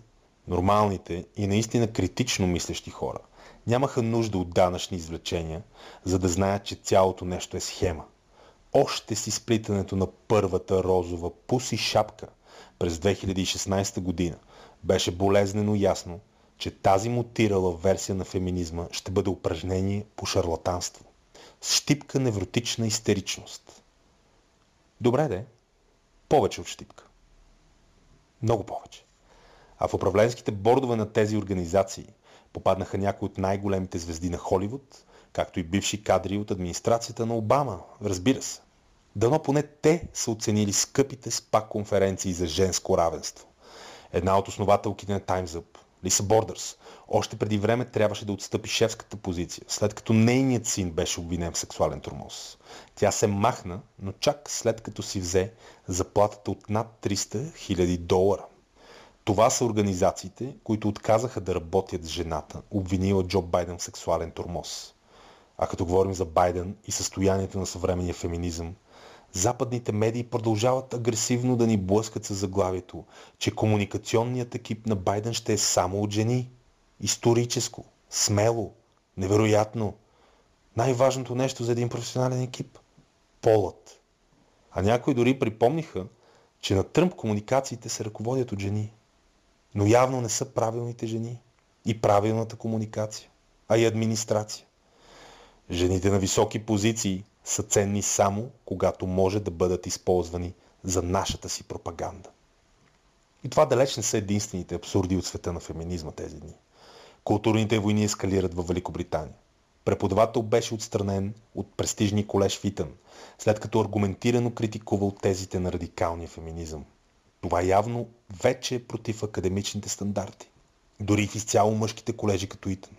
L: нормалните и наистина критично мислещи хора нямаха нужда от данъчни извлечения, за да знаят, че цялото нещо е схема. Още си сплитането на първата розова пуси шапка през 2016 година беше болезнено ясно, че тази мутирала версия на феминизма ще бъде упражнение по шарлатанство. С щипка невротична истеричност. Добре де, повече от щипка. Много повече. А в управленските бордове на тези организации попаднаха някои от най-големите звезди на Холивуд, както и бивши кадри от администрацията на Обама, разбира се. Дано поне те са оценили скъпите спа конференции за женско равенство. Една от основателките на Time's Up, Лиса Бордърс, още преди време трябваше да отстъпи шефската позиция, след като нейният син беше обвинен в сексуален тормоз. Тя се махна, но чак след като си взе заплатата от над 300 000 долара. Това са организациите, които отказаха да работят с жената, обвинила Джо Байден в сексуален тормоз. А като говорим за Байден и състоянието на съвременния феминизъм, западните медии продължават агресивно да ни блъскат с заглавието, че комуникационният екип на Байден ще е само от жени. Историческо, смело, невероятно. Най-важното нещо за един професионален екип – полът. А някои дори припомниха, че на Тръмп комуникациите се ръководят от жени. Но явно не са правилните жени и правилната комуникация, а и администрация. Жените на високи позиции са ценни само, когато може да бъдат използвани за нашата си пропаганда. И това далеч не са единствените абсурди от света на феминизма тези дни. Културните войни ескалират във Великобритания. Преподавател беше отстранен от престижния колеж Фитън, след като аргументирано критикувал тезите на радикалния феминизъм. Това явно вече е против академичните стандарти. Дори в изцяло мъжките колежи като Итън.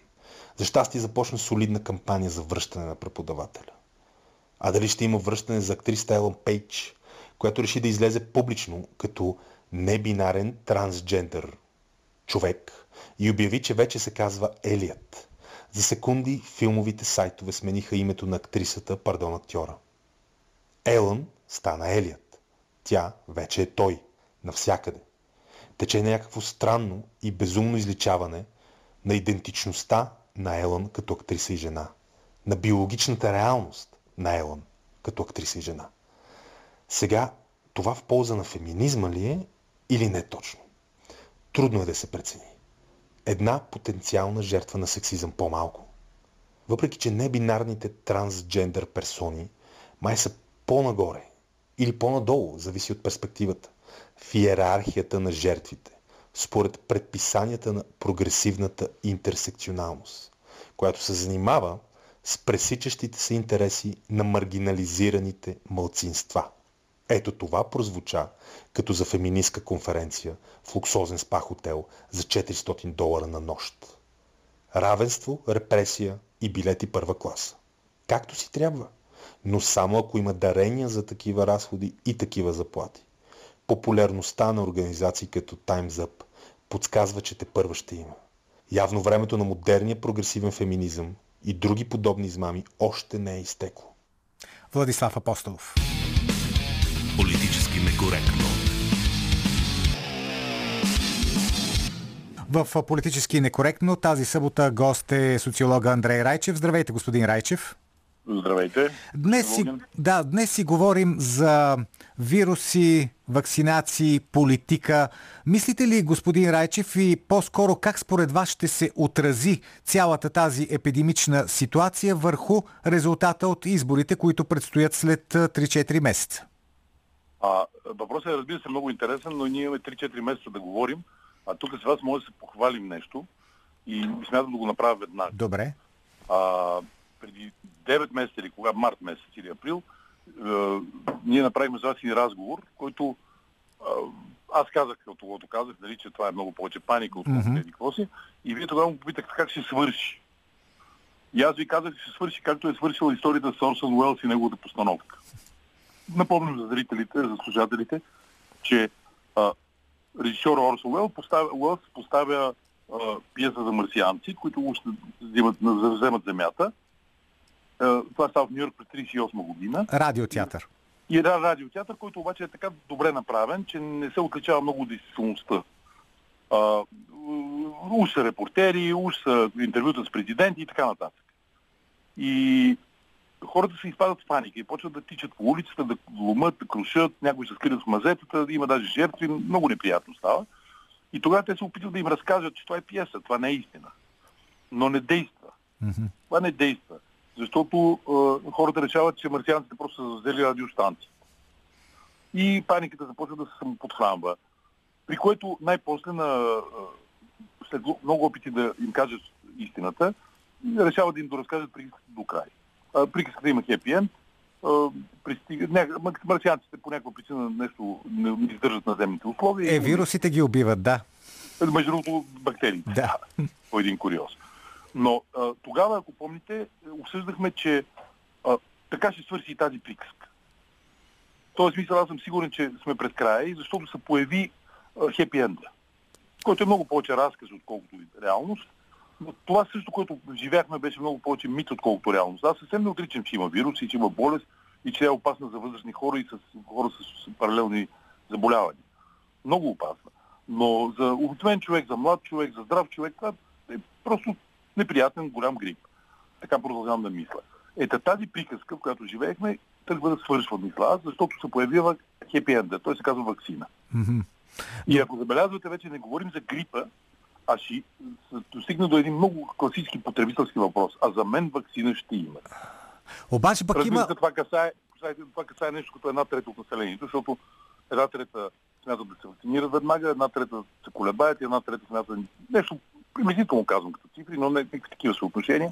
L: За щастие започна солидна кампания за връщане на преподавателя. А дали ще има връщане за актриста Елън Пейдж, която реши да излезе публично като небинарен трансджендър човек и обяви, че вече се казва Елият. За секунди филмовите сайтове смениха името на актрисата, пардон, актьора. Елън стана Елият. Тя вече е той. Навсякъде. Тече някакво странно и безумно изличаване на идентичността на Елън като актриса и жена. На биологичната реалност на Елън като актриса и жена. Сега, това в полза на феминизма ли е или не точно? Трудно е да се прецени. Една потенциална жертва на сексизъм по-малко. Въпреки, че небинарните трансджендър персони май са по-нагоре или по-надолу, зависи от перспективата, в иерархията на жертвите, според предписанията на прогресивната интерсекционалност, която се занимава с пресичащите се интереси на маргинализираните мълцинства. Ето това прозвуча като за феминистка конференция в луксозен спа хотел за 400 долара на нощ. Равенство, репресия и билети първа класа. Както си трябва. Но само ако има дарения за такива разходи и такива заплати. Популярността на организации като Time's Up подсказва, че те първа ще има. Явно времето на модерния прогресивен феминизъм и други подобни измами още не е изтекло.
B: Владислав Апостолов.
A: Политически некоректно.
B: В политически некоректно тази събота гост е социолога Андрей Райчев. Здравейте, господин Райчев.
M: Здравейте.
B: Днес си, да, днес си говорим за вируси, вакцинации, политика. Мислите ли, господин Райчев, и по-скоро как според вас ще се отрази цялата тази епидемична ситуация върху резултата от изборите, които предстоят след 3-4 месеца?
M: А, въпросът е, разбира се, много интересен, но ние имаме 3-4 месеца да говорим, а тук с вас може да се похвалим нещо и смятам да го направя веднага.
B: Добре.
M: А, преди 9 месеца или кога, март месец или април, е, ние направихме за вас един разговор, който а, аз казах, като го казах, нали, че това е много повече паника, от
B: Мгм.
M: mm-hmm. какво си. И вие тогава му попитахте как ще свърши. И аз ви казах, че ще свърши както е свършила историята с Орсън Уелс и неговата постановка. Напомням за зрителите, за слушателите, че а, режисьор Орсън Уелс поставя, Уелс поставя а, пиеса за марсианци, които още взимат, вземат земята. А, това става в Нью Йорк през 38 година.
B: Радиотеатър.
M: И един радиотеатър, който обаче е така добре направен, че не се отличава много от действителността. Уж са репортери, уж са интервюта с президенти и така нататък. И хората се изпадат в паника и почват да тичат по улицата, да ломат, да крушат, някои се скрият в мазетата, има даже жертви, много неприятно става. И тогава те се опитват да им разкажат, че това е пиеса, това не е истина. Но не действа. Това не действа. Защото е, хората решават, че марсианците просто са взели радиостанции. И паниката започва да се самоподхранва. При което най-после на, след много опити да им кажат истината, решават да им доразкажат приказката до край. А, Приказката има хепи енд. Марсианците по някаква причина нещо не, не издържат на земните условия.
B: Е, вирусите ги убиват, да.
M: между другото, бактериите.
B: Да.
M: По един куриоз. Но а, тогава, ако помните, обсъждахме, че а, така ще свърши и тази приказка. В този смисъл аз съм сигурен, че сме пред края защото се появи хепи енда, който е много повече разказ, отколкото и реалност. Но това също, което живяхме, беше много повече мит, отколкото реалност. Аз съвсем не отричам, че има вирус и че има болест и че е опасна за възрастни хора и с хора с паралелни заболявания. Много опасна. Но за обикновен човек, за млад човек, за здрав човек, това е просто неприятен голям грип. Така продължавам да мисля. Ето тази приказка, в която живеехме, тръгва да свършва, мисля аз, защото се появила хепи енда. Той се казва вакцина. И ако забелязвате, вече не говорим за грипа, а ще достигна до един много класически потребителски въпрос. А за мен вакцина ще има.
B: Обаче пък
M: Разбира
B: има...
M: се, това касае- това касае нещо като една трета от населението, защото една трета смятат да се вакцинират веднага, една трета се колебаят и една трета смятат нещо приблизително казвам като цифри, но не никакви такива съотношения.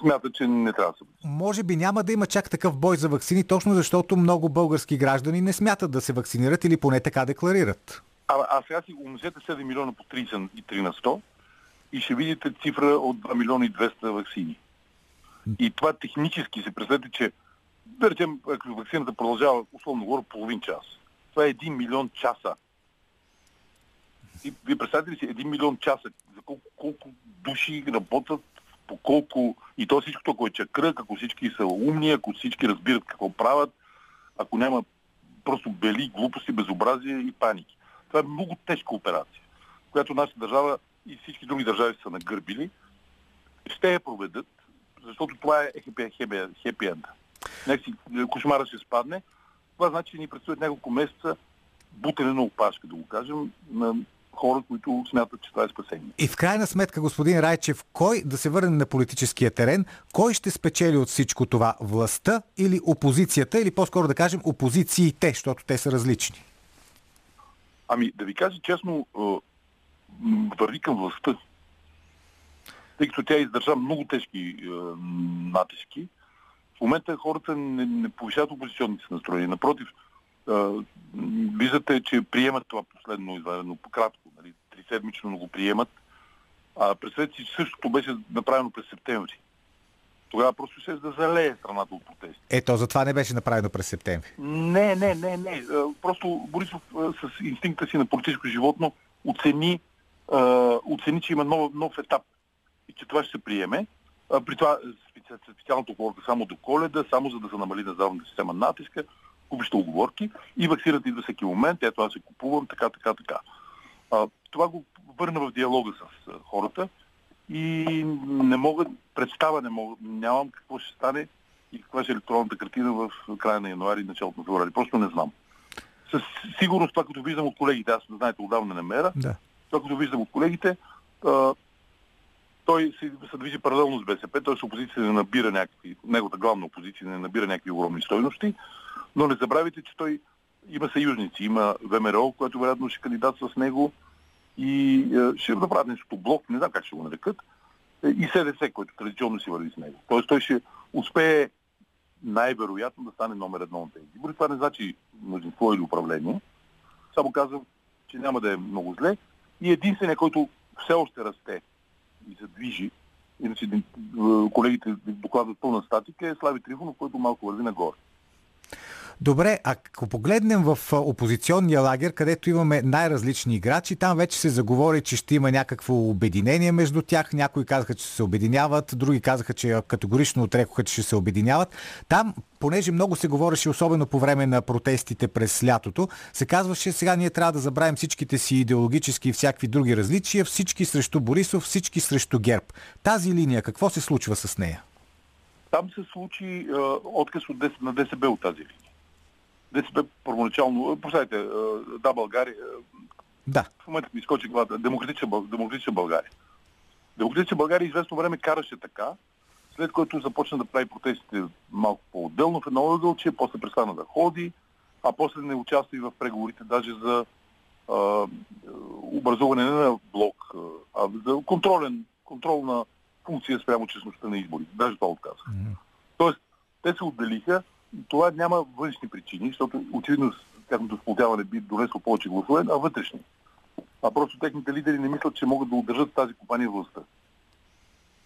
M: Смятат, че не трябва да се
B: Може би няма да има чак такъв бой за вакцини, точно защото много български граждани не смятат да се вакцинират или поне така декларират.
M: А, а сега си умножете 7 милиона по 33 на 100 и ще видите цифра от 2 милиона и 200 вакцини. И това технически се представете, че да речем, ако вакцината продължава, условно говоря, половин час. Това е 1 милион часа. И вие представете ли си 1 милион часа, за колко, колко души работят, по колко... И то всичко, ако е чакрък, ако всички са умни, ако всички разбират какво правят, ако няма просто бели, глупости, безобразие и паники. Това е много тежка операция, която нашата държава и всички други държави са нагърбили. Ще я проведат, защото това е хепи, хепи, хепи енд. Някакси е, кошмара ще спадне. Това значи, че ни предстоят няколко месеца бутене на опашка, да го кажем, на хора, които смятат, че това е спасение.
B: И в крайна сметка, господин Райчев, кой, да се върне на политическия терен, кой ще спечели от всичко това? Властта или опозицията, или по-скоро да кажем опозициите, защото те са различни?
M: Ами, да ви кажа честно, върви към властта. Тъй като тя издържа много тежки е, натиски, в момента хората не, не повишават опозиционните настроения. Напротив, виждате, че приемат това последно извънредно по-кратко. Нали, триседмично, но го приемат. А представете си, че същото беше направено през септември. Тогава просто ще да залее страната от протести.
B: Ето, затова не беше направено през септември.
M: Не, не, не, не. Просто Борисов с инстинкта си на политическо животно оцени, оцени че има нов, нов етап и че това ще се приеме. При това специ- специалната оговорка само до коледа, само за да се намали на здравната система натиска, купища оговорки и вакцината идва всеки момент, ето аз се купувам, така, така, така. А, това го върна в диалога с хората и не мога, представа не мога, нямам какво ще стане и каква ще е електронната картина в края на януари и началото на феврари. Просто не знам. Със сигурност това, като виждам от колегите, аз знаете, отдавна не мера,
B: Да.
M: това, като виждам от колегите, а, той се, се движи паралелно с БСП, той с опозиция не набира някакви, неговата главна опозиция не набира някакви огромни стойности, но не забравяйте, че той има съюзници, има ВМРО, което вероятно ще кандидатства с него и е, ще направят нещо блок, не знам как ще го нарекат, е, и СДС, който традиционно си върви с него. Тоест той ще успее най-вероятно да стане номер едно на тези избори. Това не значи мнозинство или управление. Само казвам, че няма да е много зле. И единственият, който все още расте и се движи, иначе колегите докладват пълна статика, е Слави Трифонов, който малко върви нагоре.
B: Добре, ако погледнем в опозиционния лагер, където имаме най-различни играчи, там вече се заговори, че ще има някакво обединение между тях. Някои казаха, че се обединяват, други казаха, че категорично отрекоха, че ще се обединяват. Там, понеже много се говореше, особено по време на протестите през лятото, се казваше, сега ние трябва да забравим всичките си идеологически и всякакви други различия, всички срещу Борисов, всички срещу ГЕРБ. Тази линия, какво се случва с нея?
M: Там се случи е, отказ от 10, на ДСБ от тази линия. ДСБ първоначално, прощайте, да, България.
B: Да.
M: В момента ми изкочи главата. Демократична, демократична България. Демократична България известно време караше така, след което започна да прави протестите малко по-отделно в едно ъгълче, после престана да ходи, а после не участва и в преговорите даже за а, образуване не на блок, а за контролен, контролна функция спрямо честността на избори. Даже това отказа. Mm-hmm. Тоест, те се отделиха това няма външни причини, защото очевидно тяхното сплотяване би донесло повече гласове, а вътрешни. А просто техните лидери не мислят, че могат да удържат тази компания властта.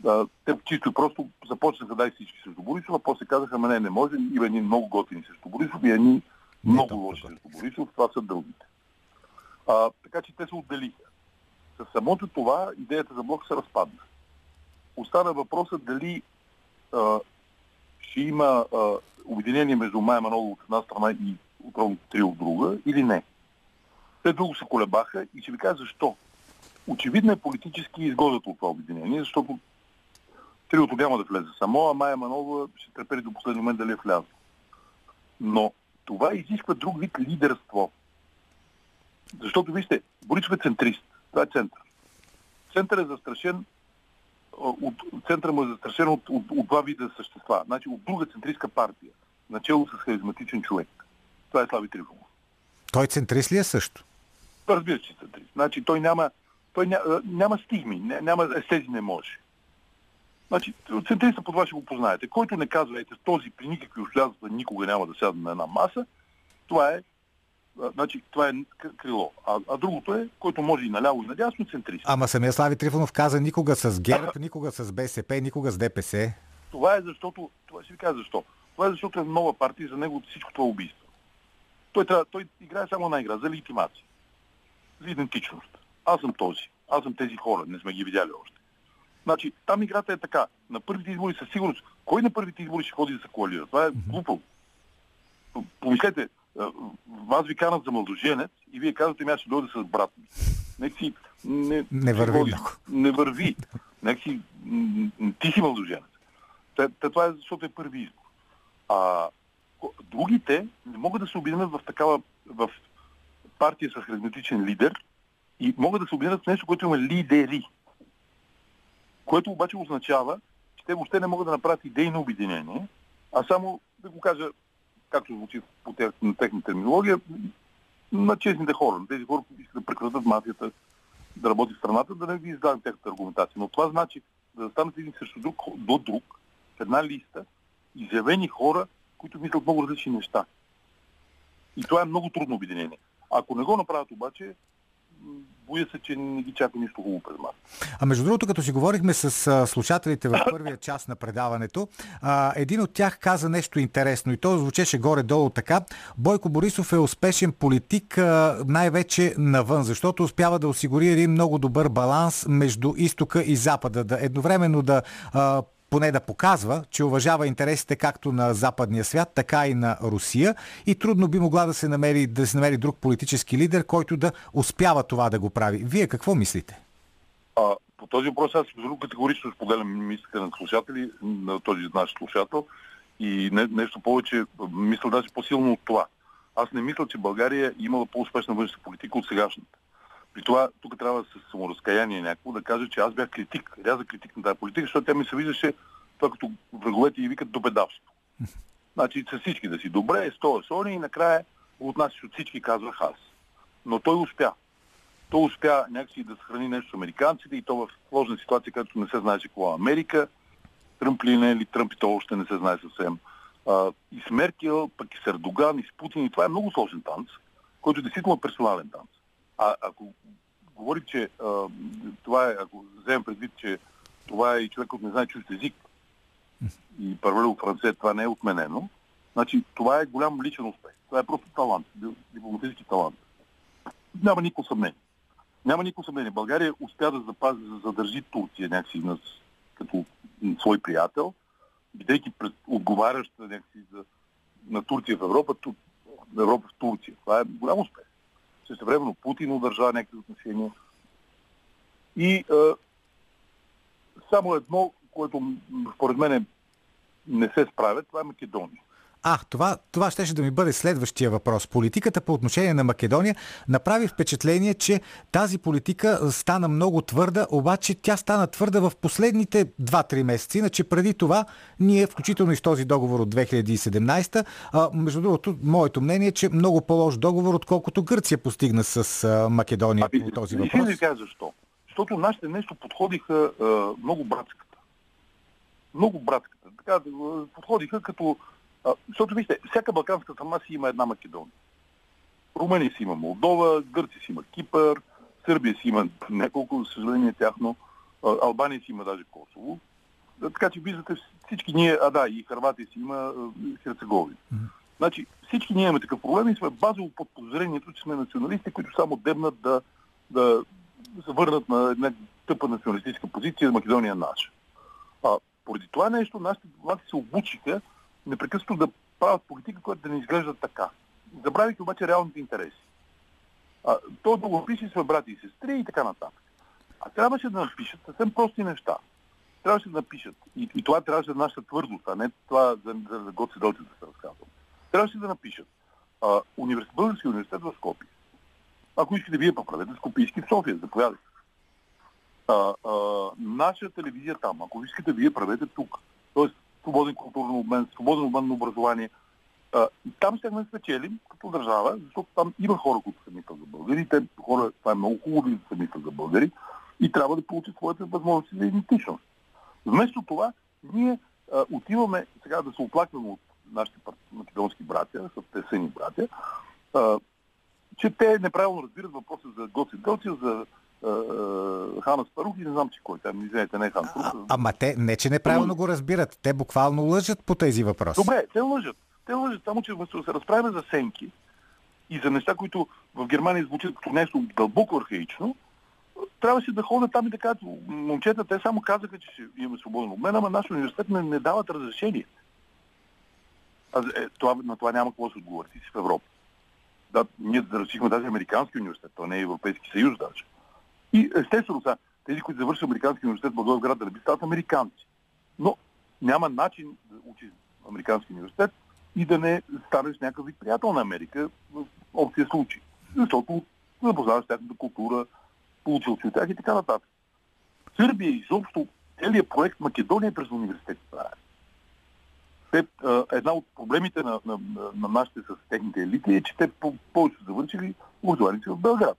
M: А, те чисто и просто започнаха да дай всички срещу Борисов, а после казаха, ама не, не може, има едни много готини срещу Борисов и едни много лоши срещу Борисов, това са другите. А, така че те се отделиха. С самото това идеята за блок се разпадна. Остана въпросът дали а, ще има а, обединение между Майя Манолова от една страна и отровното три от друга или не. Те друго се колебаха и ще ви кажа защо. Очевидно е политически изгодата от това обединение, защото триото няма да влезе само, а Майя Манолова ще трепери до последния момент дали е влязла. Но това изисква друг вид лидерство. Защото, вижте, Борисов е центрист. Това е център. Център е застрашен от центъра му е застрашен от, от, от два вида същества. Значи от друга центристка партия, начало с харизматичен човек. Това е Слави Трифонов.
B: Той центрист ли е също?
M: Разбира се, че центрист. Значи той няма, той няма, няма стигми, няма естези не може. Значи, центриста под това ще го познаете. Който не казва, ете, този при никакви обстоятелства никога няма да сяда на една маса, това е Значи, това е крило. А, а другото е, който може и наляво и надясно, центрист.
B: Ама самия Слави Трифонов каза никога с ГЕРБ, никога с БСП, никога с ДПС.
M: Това е защото, това ще ви кажа защо. Това е защото е нова партия за него всичко това е убийство. Той, трябва, той играе само една игра, за легитимация. За идентичност. Аз съм този. Аз съм тези хора. Не сме ги видяли още. Значи, там играта е така. На първите избори със сигурност. Кой на първите избори ще ходи да се коалира? Това е глупо. Помислете, вас ви канат за младоженец и вие казвате, ми аз ще дойда с брат ми. Нека си...
B: Не, не върви
M: ходи, Не върви. Нека си... Ти си младоженец. Та, та, това е защото е първи избор. А другите не могат да се обединят в такава... в партия с харизматичен лидер и могат да се обединят в нещо, което има лидери. Което обаче означава, че те въобще не могат да направят идейно обединение, а само, да го кажа както звучи по на техна терминология, на честните хора, на тези хора, които искат да прекратят мафията да работи в страната, да не ви издадем техната аргументация. Но това значи да станат един срещу друг, до друг, в една листа, изявени хора, които мислят много различни неща. И това е много трудно обединение. Ако не го направят обаче, боя се, че не ги чака нищо хубаво през март.
B: А между другото, като си говорихме с слушателите в първия част на предаването, един от тях каза нещо интересно и то звучеше горе-долу така. Бойко Борисов е успешен политик най-вече навън, защото успява да осигури един много добър баланс между изтока и запада. Да едновременно да поне да показва, че уважава интересите както на западния свят, така и на Русия и трудно би могла да се намери, да се намери друг политически лидер, който да успява това да го прави. Вие какво мислите?
M: А, по този въпрос аз абсолютно категорично споделям мислите на слушатели, на този наш слушател и не, нещо повече, мисля даже по-силно от това. Аз не мисля, че България имала по-успешна външна политика от сегашната. При това тук трябва с саморазкаяние някакво да кажа, че аз бях критик, ряза критик на тази политика, защото тя ми се виждаше това като враговете и викат до бедавство. Значи с всички да си добре, с това сони и накрая го отнасяш от всички, казвах аз. Но той успя. Той успя някакси да съхрани нещо с американците и то в сложна ситуация, където не се знаеше какво е Америка. Тръмп ли не, или Тръмп и то още не се знае съвсем. А, и с Меркел, пък и с Ердоган, и с Путин. И това е много сложен танц, който е действително персонален танц. А ако говори, че а, това е, ако вземем предвид, че това е и човек, който не знае чужд език и първалил францез, това не е отменено, значи това е голям личен успех. Това е просто талант, дипломатически талант. Няма никакво съмнение. Няма никакво съмнение. България успя да запази, да задържи Турция някакси на, като свой приятел, бидейки пред, отговаряща някакси за, на Турция в Европа, ту, Европа в Турция. Това е голям успех. Също времено Путин удържа някакви отношения. И а, само едно, което според мен не се справя, това е Македония.
B: А, това, това ще да ми бъде следващия въпрос. Политиката по отношение на Македония направи впечатление, че тази политика стана много твърда, обаче тя стана твърда в последните 2-3 месеца. Иначе преди това ние, включително и с този договор от 2017, а, между другото, моето мнение е, че много по-лош договор, отколкото Гърция постигна с а, Македония
M: а,
B: по този
M: въпрос.
B: Не
M: ви кажа защо. Защото нашите нещо подходиха а, много братската. Много братската. Така, подходиха като а, защото вижте, всяка балканска страна си има една Македония. Румъния си има Молдова, Гърция си има Кипър, Сърбия си има няколко, за съжаление тяхно, Албания си има даже Косово. Така че виждате всички ние, а да, и Харватия си има Херцеговина. Значи всички ние имаме такъв проблем и сме базово под подозрението, че сме националисти, които само дебнат да, да се върнат на една тъпа националистическа позиция, Македония е наша. А, поради това нещо нашите дипломати се обучиха непрекъснато да правят политика, която да не изглежда така. Забравяйте обаче реалните интереси. А, то да го пише с брати и сестри и така нататък. А трябваше да напишат съвсем прости неща. Трябваше да напишат. И, и това трябваше да е нашата твърдост, а не това за, за, за Гоци Долче да се разказвам. Трябваше да напишат. А, университет, Български университет в Скопия. Ако искате вие поправете Скопийски в София, заповядайте. А, а, наша телевизия там, ако искате вие правете тук. Тоест, свободен културен обмен, свободен обмен на образование. А, там ще да спечелим като държава, защото там има хора, които се мислят за българи. Те хора, това е много хубаво да се мислят за българи и трябва да получат своите възможности за идентичност. Вместо това, ние а, отиваме сега да се оплакваме от нашите македонски братя, са те братя, а, че те неправилно разбират въпроса за Гоци Гълчев, за Хана Спарух и не знам, че кой там, извинете, не е Хан
B: а, Ама те не, че неправилно го разбират. Те буквално лъжат по тези въпроси.
M: Добре, те лъжат. Те лъжат, само че вместо да се разправяме за сенки и за неща, които в Германия звучат като нещо дълбоко архаично, трябваше да ходят там и да кажат, момчета, те само казаха, че ще имаме свободен обмен, ама нашия университет не, не дават разрешение. А, е, това, на това няма какво да се отговори. Ти си в Европа. Да, ние разрешихме даже Американски университет, то не е Европейски съюз даже. И естествено са, тези, които завършат Американски университет в Благоевград, да би стават американци. Но няма начин да учиш Американски университет и да не станеш някакъв вид приятел на Америка в общия случай. Защото запознаваш тяхната култура, получил си от тях и така нататък. Сърбия изобщо, целият проект Македония през университет правят. Те, една от проблемите на, на, на нашите с техните елити е, че те по- повече завършили образованието в Белград.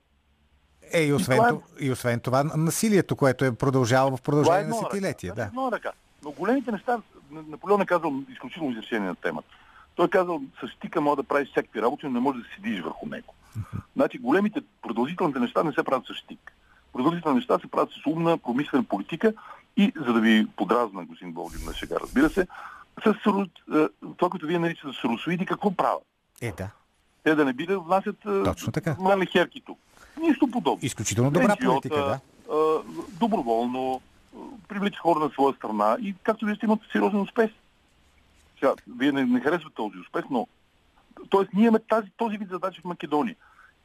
B: Е, и освен, и, това, е... и освен това насилието, което е продължало в продължение е на десетилетия. Да.
M: Едно ръка. Но големите неща, Наполеон е казал изключително изрешение на темата. Той е казал, с щика може да правиш всякакви работи, но не може да седиш върху него. Значи големите, продължителните неща не се правят с щик. Продължителните неща се правят с умна, промислена политика и, за да ви подразна, господин Болгин, на шега, разбира се, с е, това, което вие наричате с русоиди, какво правят?
B: Е, да.
M: Те да не би да внасят
B: е, Точно така.
M: херки тук. Нищо подобно.
B: Изключително добра политика, да.
M: Доброволно, привлича хора на своя страна и както виждате имат сериозен успех. Сега, вие не, не харесвате този успех, но Тоест, ние имаме тази, този вид задача в Македония.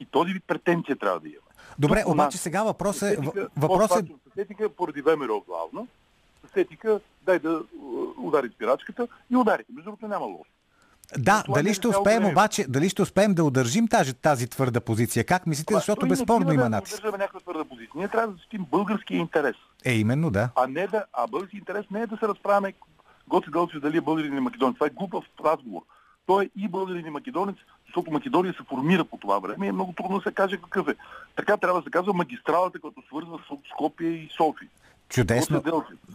M: И този вид претенция трябва да имаме.
B: Добре, Тук, обаче сега въпрос е... Въпрос е...
M: Съсетика поради ВМРО главно. Съсетика дай да удари спирачката и ударите. Между другото няма лошо.
B: Да, дали ще успеем обаче, дали ще успеем да удържим тази, тази твърда позиция? Как мислите, защото безспорно има натиск?
M: Да някаква твърда позиция. Ние трябва да защитим българския интерес.
B: Е, именно, да.
M: А, не да, а български интерес не е да се разправяме Гоци Дълци дали е българин или македонец. Това е глупав разговор. Той е и българин и македонец, защото Македония се формира по това време и е много трудно да се каже какъв е. Така трябва да се казва магистралата, която свързва с Скопия и София.
B: Чудесно.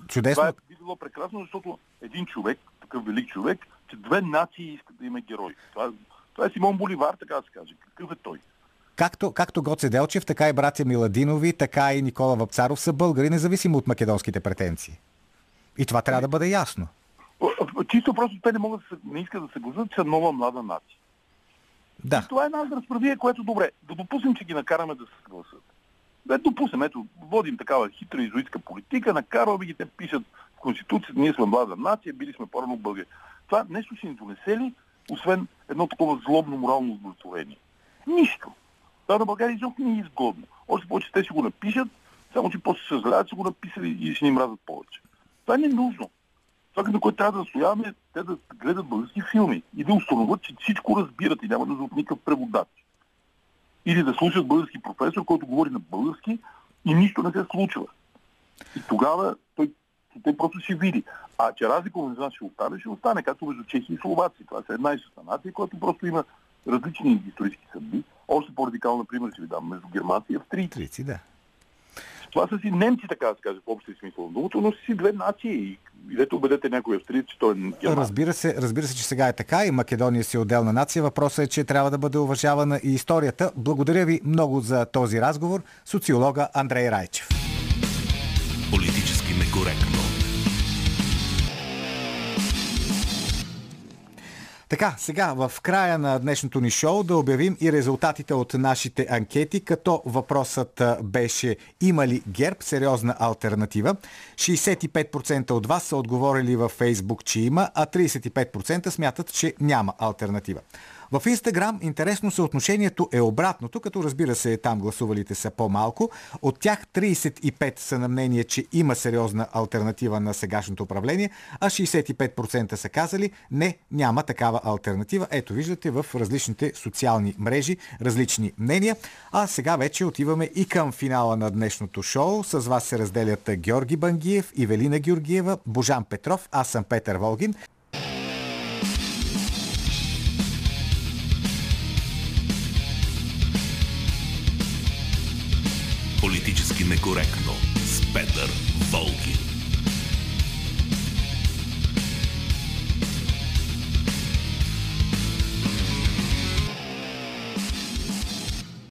M: Чудесно. Това е би било прекрасно, защото един човек, такъв велик човек, че две нации искат да има герои. Това, това е Симон Боливар, така да се каже. Какъв е той?
B: Както, както Гоце Делчев, така и братя Миладинови, така и Никола Вапцаров са българи, независимо от македонските претенции. И това трябва да бъде ясно.
M: Чисто просто те не могат да се, не искат да се гласат, че са нова млада нация.
B: Да.
M: И това е една разправие, което добре. Да допуснем, че ги накараме да се съгласат. Да допуснем, ето, водим такава хитра изуитска политика, накарваме ги, те пишат Конституцията, ние сме млада нация, били сме по-рано българи. Това нещо ще ни донесе ли, освен едно такова злобно морално удовлетворение? Нищо. Това на България изобщо не е изгодно. Още повече те ще го напишат, само че после се съжаляват, че го написали и ще ни мразят повече. Това не е нужно. Това, на което трябва да настояваме, те да гледат български филми и да установят, че всичко разбират и няма да от никакъв преводач. Или да слушат български професор, който говори на български и нищо не се случва. И тогава той, той просто ще види. А че разлика между нас ще остане, ще остане, както между чехи и словаци. Това е една и съща нация, която просто има различни исторически съдби. Още по-радикално, например, ще ви дам между германци и австрийци.
B: Австрийци, да.
M: Това са си немци, така да се каже, в общия смисъл думата, но са си две нации. И идете убедете някой австриец, че той е герман.
B: Разбира се, разбира се, че сега е така и Македония си е отделна нация. Въпросът е, че трябва да бъде уважавана и историята. Благодаря ви много за този разговор. Социолога Андрей Райчев.
A: Политически некоректно.
B: Така, сега в края на днешното ни шоу да обявим и резултатите от нашите анкети, като въпросът беше има ли ГЕРБ сериозна альтернатива. 65% от вас са отговорили във Фейсбук, че има, а 35% смятат, че няма альтернатива. В Инстаграм интересно съотношението е обратното, като разбира се там гласувалите са по-малко. От тях 35 са на мнение, че има сериозна альтернатива на сегашното управление, а 65% са казали не, няма такава альтернатива. Ето виждате в различните социални мрежи различни мнения. А сега вече отиваме и към финала на днешното шоу. С вас се разделят Георги Бангиев, Ивелина Георгиева, Божан Петров, аз съм Петър Волгин.
A: Некоректно с Петър Волгин.